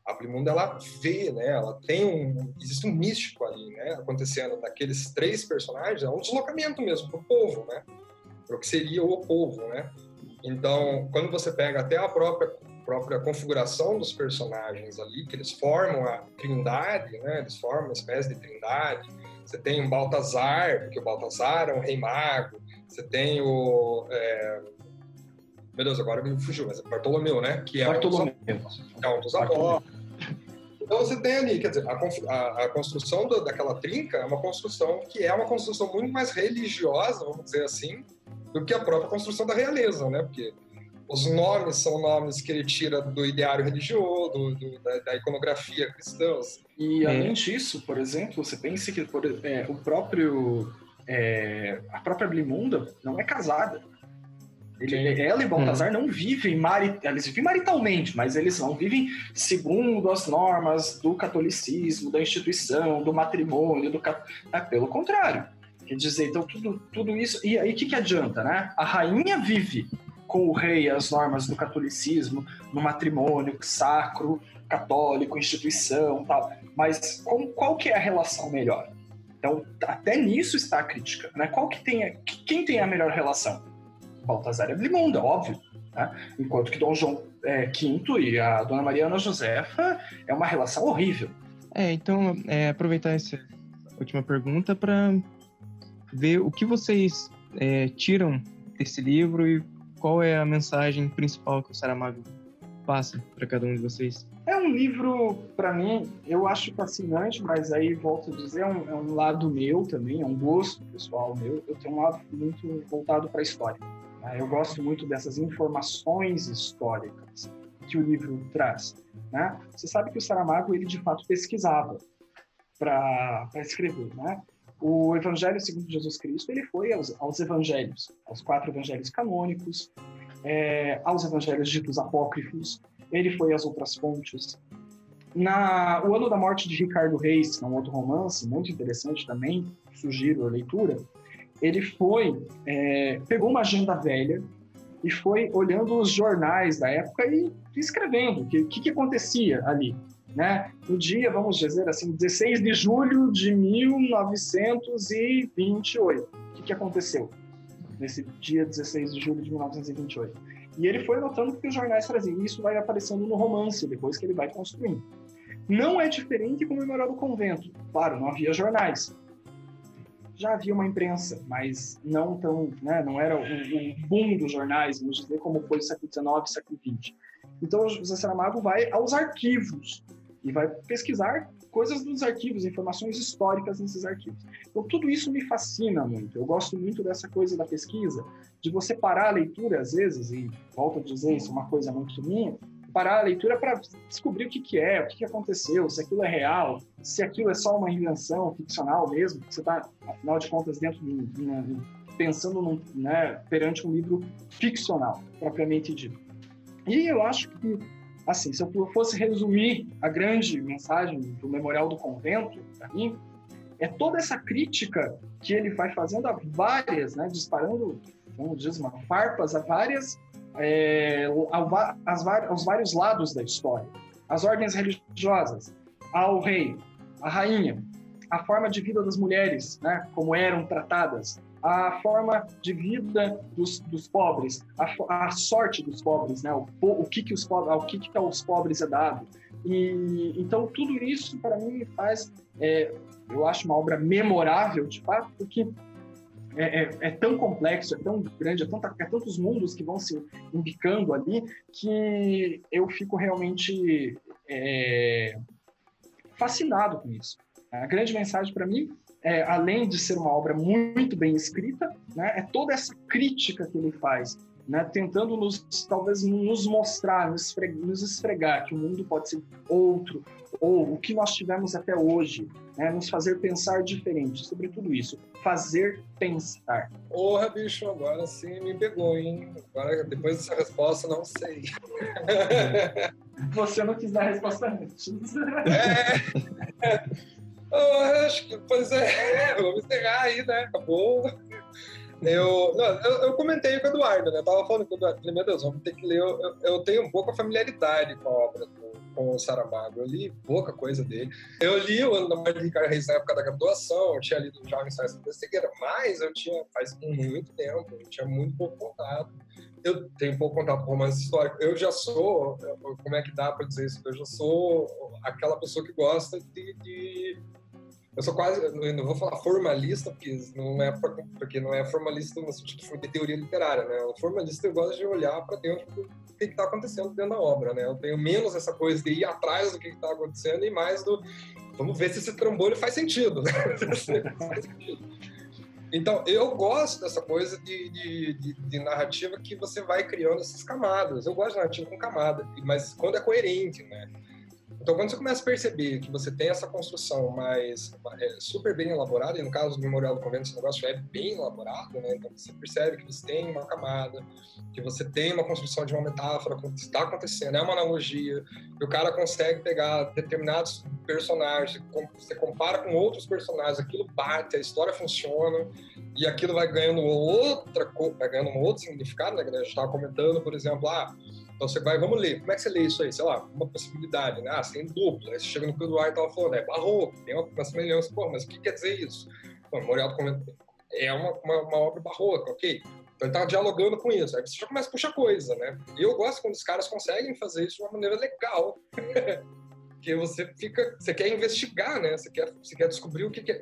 [SPEAKER 4] a Blimunda, ela vê, né? Ela tem um... Existe um místico ali, né? Acontecendo naqueles três personagens, é um deslocamento mesmo pro povo, né? Pro que seria o povo, né? Então, quando você pega até a própria própria configuração dos personagens ali, que eles formam a trindade, né? Eles formam uma espécie de trindade. Você tem o Baltazar, porque o Baltazar é um rei mago. Você tem o... É meu Deus, agora me fugiu, mas é Bartolomeu, né? Que é
[SPEAKER 3] Bartolomeu.
[SPEAKER 4] Um dos, é um dos avós. Então você tem ali, quer dizer, a, a, a construção do, daquela trinca é uma construção que é uma construção muito mais religiosa, vamos dizer assim, do que a própria construção da realeza, né? Porque os nomes são nomes que ele tira do ideário religioso, do, do, da, da, iconografia cristã.
[SPEAKER 3] E é. além disso, por exemplo, você pensa que por, é, o próprio é, a própria Blimunda não é casada. Ele, ela e Baltazar hum. não vivem mari, eles vivem maritalmente, mas eles não vivem segundo as normas do catolicismo, da instituição, do matrimônio, do é, pelo contrário. Quer dizer, então tudo, tudo isso. E aí o que, que adianta, né? A rainha vive com o rei as normas do catolicismo, no matrimônio sacro, católico, instituição, tal. Mas com, qual que é a relação melhor? Então, até nisso está a crítica, né? Qual que tem, a, quem tem a melhor relação? Baltazar é Blimunda, óbvio. Né? Enquanto que Dom João é, V e a Dona Mariana Josefa é uma relação horrível.
[SPEAKER 1] É, então, é, aproveitar essa última pergunta para ver o que vocês é, tiram desse livro e qual é a mensagem principal que o Saramago passa para cada um de vocês.
[SPEAKER 3] É um livro, para mim, eu acho fascinante, mas aí volto a dizer, é um, é um lado meu também, é um gosto pessoal meu. Eu tenho um lado muito voltado para a história. Né? Eu gosto muito dessas informações históricas que o livro traz. Né? Você sabe que o Saramago ele de fato pesquisava para escrever, né? O Evangelho segundo Jesus Cristo ele foi aos, aos evangelhos, aos quatro evangelhos canônicos, é, aos evangelhos ditos apócrifos. Ele foi às outras fontes. Na o ano da morte de Ricardo Reis, que é um outro romance muito interessante também, sugiro a leitura ele foi, é, pegou uma agenda velha e foi olhando os jornais da época e escrevendo o que, que, que, acontecia ali. Né? No dia, vamos dizer assim, 16 de julho de 1928. O que, que aconteceu nesse dia 16 de julho de 1928? E ele foi anotando o que os jornais traziam. E isso vai aparecendo no romance, depois que ele vai construindo. Não é diferente com o Memorial do Convento. Claro, não havia jornais, já havia uma imprensa, mas não tão, né, não era o boom dos jornais, vamos dizer, como foi o século XIX, século XX. Então, o José Saramago vai aos arquivos e vai pesquisar coisas dos arquivos, informações históricas nesses arquivos. Então, tudo isso me fascina muito. Eu gosto muito dessa coisa da pesquisa, de você parar a leitura, às vezes, e volto a dizer isso, é uma coisa muito minha, parar a leitura para descobrir o que, que é, o que, que aconteceu, se aquilo é real, se aquilo é só uma invenção ficcional mesmo, que você está, afinal de contas, dentro de, de, pensando num, né, perante um livro ficcional, propriamente dito. E eu acho que, assim, se eu fosse resumir a grande mensagem do Memorial do Convento, para mim, é toda essa crítica que ele vai fazendo a várias, né, disparando, como diz, uma farpas a várias é, as, aos vários lados da história. As ordens religiosas, ao rei, à rainha, a forma de vida das mulheres, né, como eram tratadas, a forma de vida dos, dos pobres, a, a, sorte dos pobres, né, o, o que que os pobres, o que que aos pobres é dado. E então tudo isso para mim faz, é, eu acho uma obra memorável de fato, porque é, é, é, tão complexo, é tão grande, é, tanta, é tantos mundos que vão se indicando ali, que eu fico realmente é, fascinado com isso. A grande mensagem para mim é, além de ser uma obra muito bem escrita, né, é toda essa crítica que ele faz, né, tentando nos talvez nos mostrar, nos esfregar, nos esfregar que o mundo pode ser outro, ou o que nós tivemos até hoje, né, nos fazer pensar diferente sobre tudo isso, fazer pensar.
[SPEAKER 4] Porra, bicho, agora sim me pegou, hein? Agora, depois dessa resposta, não sei.
[SPEAKER 3] Você não quis dar a resposta antes.
[SPEAKER 4] É. Eu acho que, pois é, vamos encerrar aí, né? Acabou. Eu, não, eu, eu, comentei com o Eduardo, né? Eu tava falando com o Eduardo, falei, meu Deus, vamos ter que ler. Eu, eu tenho um pouco a familiaridade com a obra do, com o Saramago. Eu li pouca coisa dele. Eu li o Ano da Morte de Ricardo Reis na época da graduação, eu tinha lido Jovem Science da Cegueira, mas eu tinha, faz muito tempo, eu tinha muito pouco contato. Eu tenho pouco contato com romance histórico. Eu já sou, como é que dá para dizer isso? Eu já sou aquela pessoa que gosta de, de eu sou quase, não vou falar formalista, porque não é, porque não é formalista no sentido de teoria literária, né? O formalista eu gosto de olhar para dentro do que está acontecendo dentro da obra, né? Eu tenho menos essa coisa de ir atrás do que está acontecendo e mais do vamos ver se esse trambolho faz sentido, né? Então, eu gosto dessa coisa de, de, de, de, narrativa que você vai criando essas camadas. Eu gosto de narrativa com camada, mas quando é coerente, né? Então, quando você começa a perceber que você tem essa construção mais é, super bem elaborada, e no caso do Memorial do Convento, esse negócio é bem elaborado, né? Então, você percebe que você tem uma camada, que você tem uma construção de uma metáfora, que está acontecendo, é uma analogia, que o cara consegue pegar determinados personagens, você compara com outros personagens, aquilo bate, a história funciona, e aquilo vai ganhando outra, vai ganhando um outro significado, né? Que a gente estava comentando, por exemplo, ah, então você vai, vamos ler. Como é que você lê isso aí? Sei lá, uma possibilidade, né? Ah, você tem dupla. Aí você chega no que o Eduardo estava falando, é barroco, tem uma, semelhança. Pô, mas o que quer dizer isso? Bom, Memorial do Convento é uma, uma, uma, obra barroca, ok? Então ele tá dialogando com isso. Aí você já começa a puxar coisa, né? E eu gosto quando os caras conseguem fazer isso de uma maneira legal. que você fica, você quer investigar, né? Você quer, você quer descobrir o que, que é.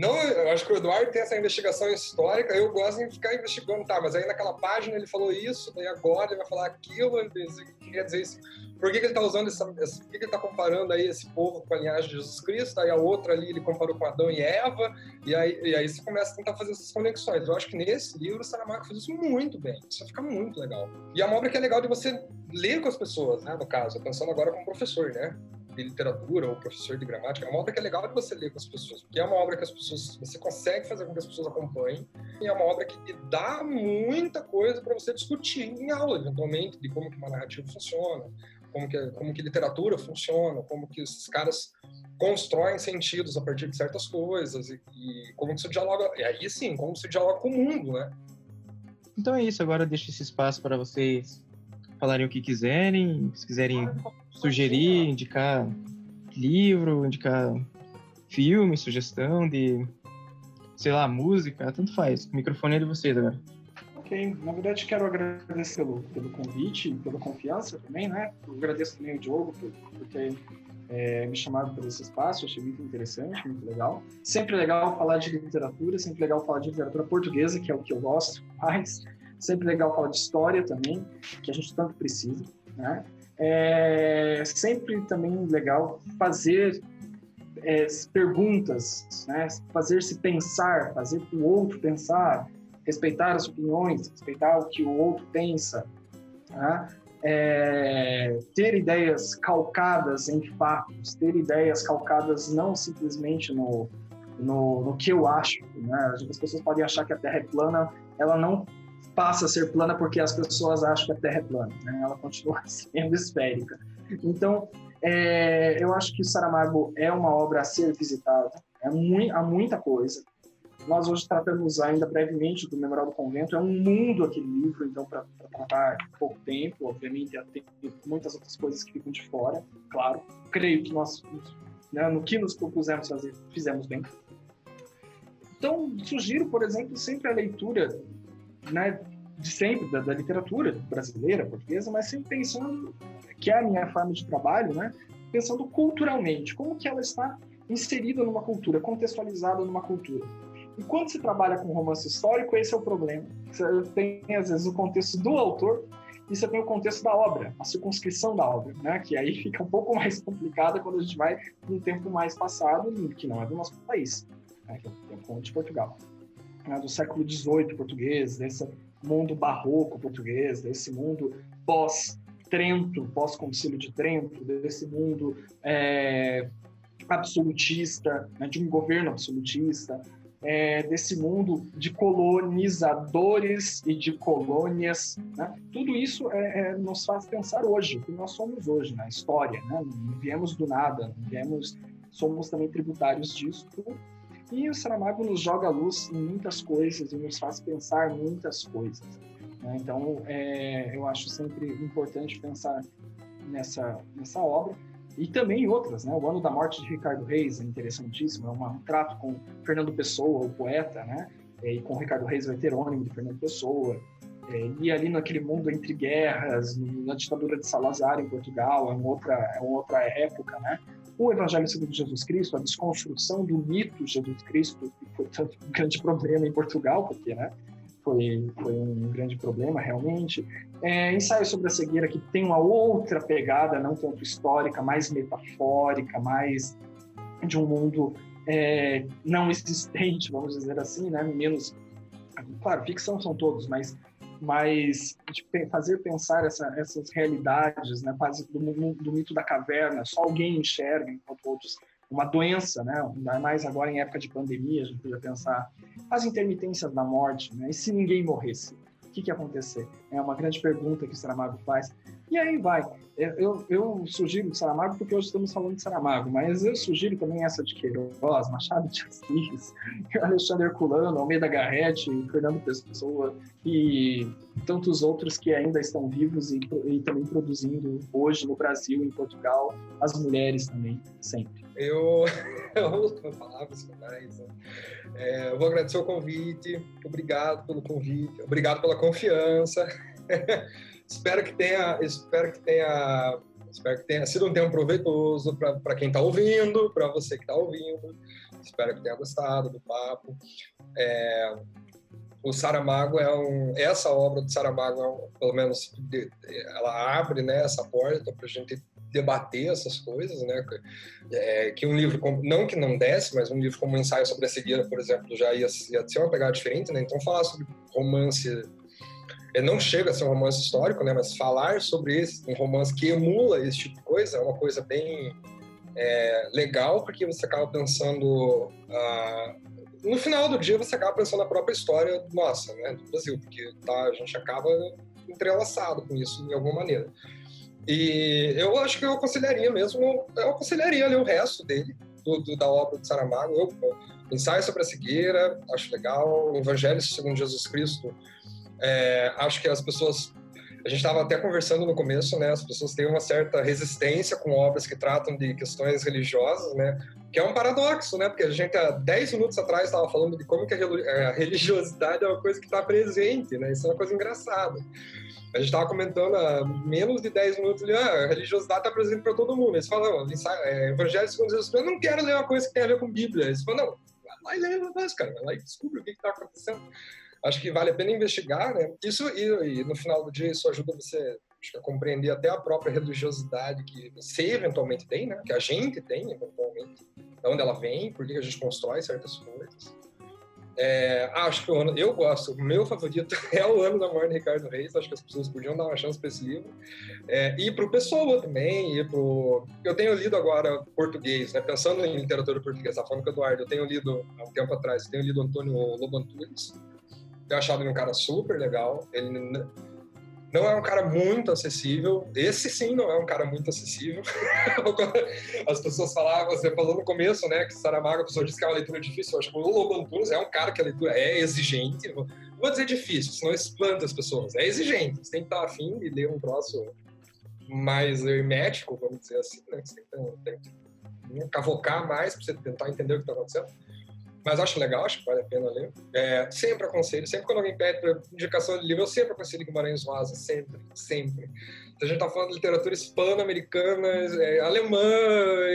[SPEAKER 4] Não, eu acho que o Eduardo tem essa investigação histórica, eu gosto de ficar investigando, tá, mas aí naquela página ele falou isso, daí agora ele vai falar aquilo, que quer dizer isso? Por que, que ele está usando essa, por que, que ele está comparando aí esse povo com a linhagem de Jesus Cristo, aí a outra ali ele comparou com Adão e Eva, e aí, e aí você começa a tentar fazer essas conexões. Eu acho que nesse livro o Saramago faz isso muito bem, isso fica muito legal. E é uma obra que é legal de você ler com as pessoas, né, no caso, pensando agora como professor, né? De literatura ou professor de gramática, é uma obra que é legal de você ler com as pessoas, porque é uma obra que as pessoas, você consegue fazer com que as pessoas acompanhem, e é uma obra que te dá muita coisa para você discutir em aula, eventualmente, de como que uma narrativa funciona, como que, como que literatura funciona, como que esses caras constroem sentidos a partir de certas coisas, e, e como que você dialoga, e aí sim, como você dialoga com o mundo, né?
[SPEAKER 1] Então é isso, agora deixo esse espaço para vocês falarem o que quiserem, se quiserem sugerir, indicar livro, indicar filme, sugestão de, sei lá, música, tanto faz. O microfone é de vocês agora.
[SPEAKER 3] Ok, na verdade quero agradecer pelo, pelo convite, pela confiança também, né? Eu agradeço também o Diogo por, por ter é, me chamado para esse espaço, achei muito interessante, muito legal. Sempre legal falar de literatura, sempre legal falar de literatura portuguesa, que é o que eu gosto mais. Sempre legal falar de história também, que a gente tanto precisa, né? É sempre também legal fazer é, perguntas, né? fazer-se pensar, fazer o outro pensar, respeitar as opiniões, respeitar o que o outro pensa, né? é, ter ideias calcadas em fatos, ter ideias calcadas não simplesmente no, no, no que eu acho. Né? As pessoas podem achar que a Terra é plana, ela não passa a ser plana porque as pessoas acham que a Terra é plana, né? ela continua sendo esférica. Então, é, eu acho que o Saramago é uma obra a ser visitada, é muito, há muita coisa. Nós hoje tratamos ainda brevemente do Memorial do Convento, é um mundo aquele livro, então, para tratar pouco tempo, obviamente, tem muitas outras coisas que ficam de fora, claro. Creio que nós, né, no que nos propusemos fazer, fizemos bem. Então, sugiro, por exemplo, sempre a leitura né, de sempre, da, da, literatura brasileira, portuguesa, mas sempre pensando, que é a minha forma de trabalho, né, pensando culturalmente, como que ela está inserida numa cultura, contextualizada numa cultura. E quando se trabalha com romance histórico, esse é o problema. Você tem, às vezes, o contexto do autor e você tem o contexto da obra, a circunscrição da obra, né? que aí fica um pouco mais complicada quando a gente vai para um tempo mais passado, que não é do nosso país. né, que é o conto de Portugal, né, do século XVIII português, desse mundo barroco português, desse mundo pós-Trento, pós-concílio de Trento, desse mundo é, absolutista, né, de um governo absolutista, é, desse mundo de colonizadores e de colônias. Né? Tudo isso é, é, nos faz pensar hoje, o que nós somos hoje na história. Né? Não viemos do nada, viemos, somos também tributários disso. E o Saramago nos joga a luz em muitas coisas e nos faz pensar muitas coisas. Né? Então, é, eu acho sempre importante pensar nessa, nessa obra e também outras, né? O ano da morte de Ricardo Reis é interessantíssimo, é um trato com Fernando Pessoa, o poeta, né? E com Ricardo Reis, o heterônimo de Fernando Pessoa. E ali naquele mundo entre guerras, na ditadura de Salazar em Portugal, é uma outra, é uma outra época, né? O Evangelho segundo Jesus Cristo, a desconstrução do mito Jesus Cristo, que foi tanto um grande problema em Portugal, porque, né? foi, foi um grande problema realmente. É, ensaio sobre a cegueira que tem uma outra pegada, não tanto histórica, mais metafórica, mais de um mundo é, não existente, vamos dizer assim, né? Menos, claro, ficção são todos, mas mas de fazer pensar essa, essas realidades, né? Do, do mito da caverna, só alguém enxerga enquanto outros uma doença, né? Ainda mais agora em época de pandemia, a gente podia pensar as intermitências da morte, né? E se ninguém morresse, o que, que ia acontecer? É uma grande pergunta que o Saramago faz. E aí vai. Eu, eu sugiro Saramago porque hoje estamos falando de Saramago, mas eu sugiro também essa de Queiroz, Machado de Assis, Alexandre Herculano, Almeida Garrett, Fernando Pessoa e tantos outros que ainda estão vivos e, e também produzindo hoje no Brasil, em Portugal, as mulheres também, sempre.
[SPEAKER 4] Eu, eu palavras finais. Né? É, eu vou agradecer o convite, obrigado pelo convite, obrigado pela confiança. espero que tenha, espero que tenha, espero que tenha sido um tempo proveitoso para quem está ouvindo, para você que está ouvindo. Espero que tenha gostado do papo. É, o Saramago é um, essa obra do Saramago, é um, pelo menos, ela abre né, essa porta para a gente debater essas coisas, né? É, que um livro, como, não que não desse, mas um livro como Ensaio sobre a Cegueira, por exemplo, já ia, ia ser uma pegada diferente, né? Então falar sobre romance, não chega a ser um romance histórico, né? Mas falar sobre esse, um romance que emula esse tipo de coisa é uma coisa bem é, legal, porque você acaba pensando ah, no final do dia você acaba pensando na própria história nossa, né, do Brasil, porque tá, a gente acaba entrelaçado com isso de alguma maneira. E eu acho que eu aconselharia mesmo, eu aconselharia ali o resto dele, do, do, da obra de Saramago. Eu, Ensaio sobre a Cegueira, acho legal. Evangelho segundo Jesus Cristo, é, acho que as pessoas. A gente estava até conversando no começo, né? As pessoas têm uma certa resistência com obras que tratam de questões religiosas, né? Que é um paradoxo, né? Porque a gente há 10 minutos atrás estava falando de como que a religiosidade é uma coisa que está presente, né? Isso é uma coisa engraçada. A gente estava comentando há menos de 10 minutos ali, ah, a religiosidade está presente para todo mundo. Eles falam, é, Evangelho segundo Jesus, eu não quero ler uma coisa que tem a ver com Bíblia. Eles falam, não, vai lá e lê o cara, vai lá e descobre o que está acontecendo. Acho que vale a pena investigar, né? Isso, e, e no final do dia, isso ajuda você acho que a compreender até a própria religiosidade que você eventualmente tem, né? Que a gente tem, eventualmente. De onde ela vem, por que a gente constrói certas coisas. É, acho que ano, eu gosto, o meu favorito é o Ano da Morte de Ricardo Reis, acho que as pessoas podiam dar uma chance para esse livro. É, e para o Pessoa também, e pro... eu tenho lido agora português, né, pensando em literatura portuguesa, tá falando com Eduardo, eu tenho lido há um tempo atrás, eu tenho lido Antônio Lobantunes, eu achado ele um cara super legal, ele não é um cara muito acessível. Esse sim não é um cara muito acessível. As pessoas falavam, você falou no começo, né, que Saramago, a pessoa disse que é uma leitura difícil. Eu acho que o Lobo Antunes é um cara que a leitura é exigente. Vou dizer difícil, senão espanta as pessoas. É exigente. Você tem que estar afim de ler um troço mais hermético, vamos dizer assim, né? Você tem que, tem que cavocar mais para você tentar entender o que está acontecendo mas acho legal, acho que vale a pena ler. É, sempre aconselho, sempre quando alguém pede para indicação de livro, eu sempre aconselho Guimarães Rosa, sempre, sempre. Se a gente está falando de literatura hispano-americana, é, alemã,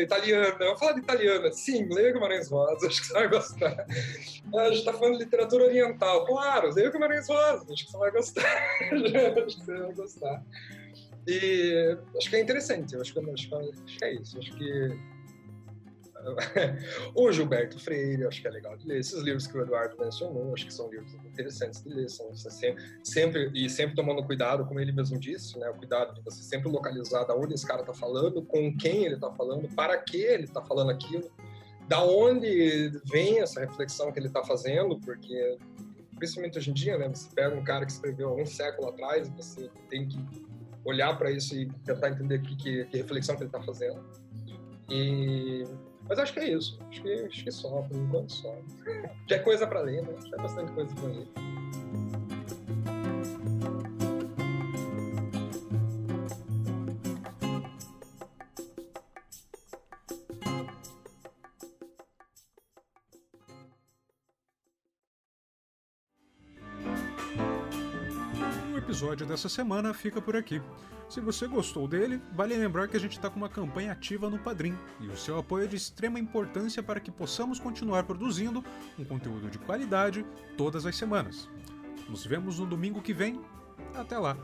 [SPEAKER 4] italiana, eu falo de italiana, sim, leia Guimarães Rosa, acho que você vai gostar. A gente está falando de literatura oriental, claro, leia Guimarães Rosa, acho que você vai gostar. acho que você vai gostar. E acho que é interessante, acho que, acho que é isso, acho que o Gilberto Freire, acho que é legal de ler. Esses livros que o Eduardo mencionou, acho que são livros interessantes de ler. São sempre, sempre, e sempre tomando cuidado, como ele mesmo disse, né? O cuidado de você sempre localizar da onde esse cara está falando, com quem ele está falando, para que ele está falando aquilo, da onde vem essa reflexão que ele está fazendo, porque principalmente hoje em dia, né? Você pega um cara que escreveu um século atrás, você tem que olhar para isso e tentar entender que, que, que reflexão que ele está fazendo. E mas acho que é isso. Acho que, acho que só, por enquanto só. Já é coisa para ler, né? Já é bastante coisa para ler.
[SPEAKER 2] Episódio dessa semana fica por aqui. Se você gostou dele, vale lembrar que a gente está com uma campanha ativa no Padrim e o seu apoio é de extrema importância para que possamos continuar produzindo um conteúdo de qualidade todas as semanas. Nos vemos no domingo que vem. Até lá!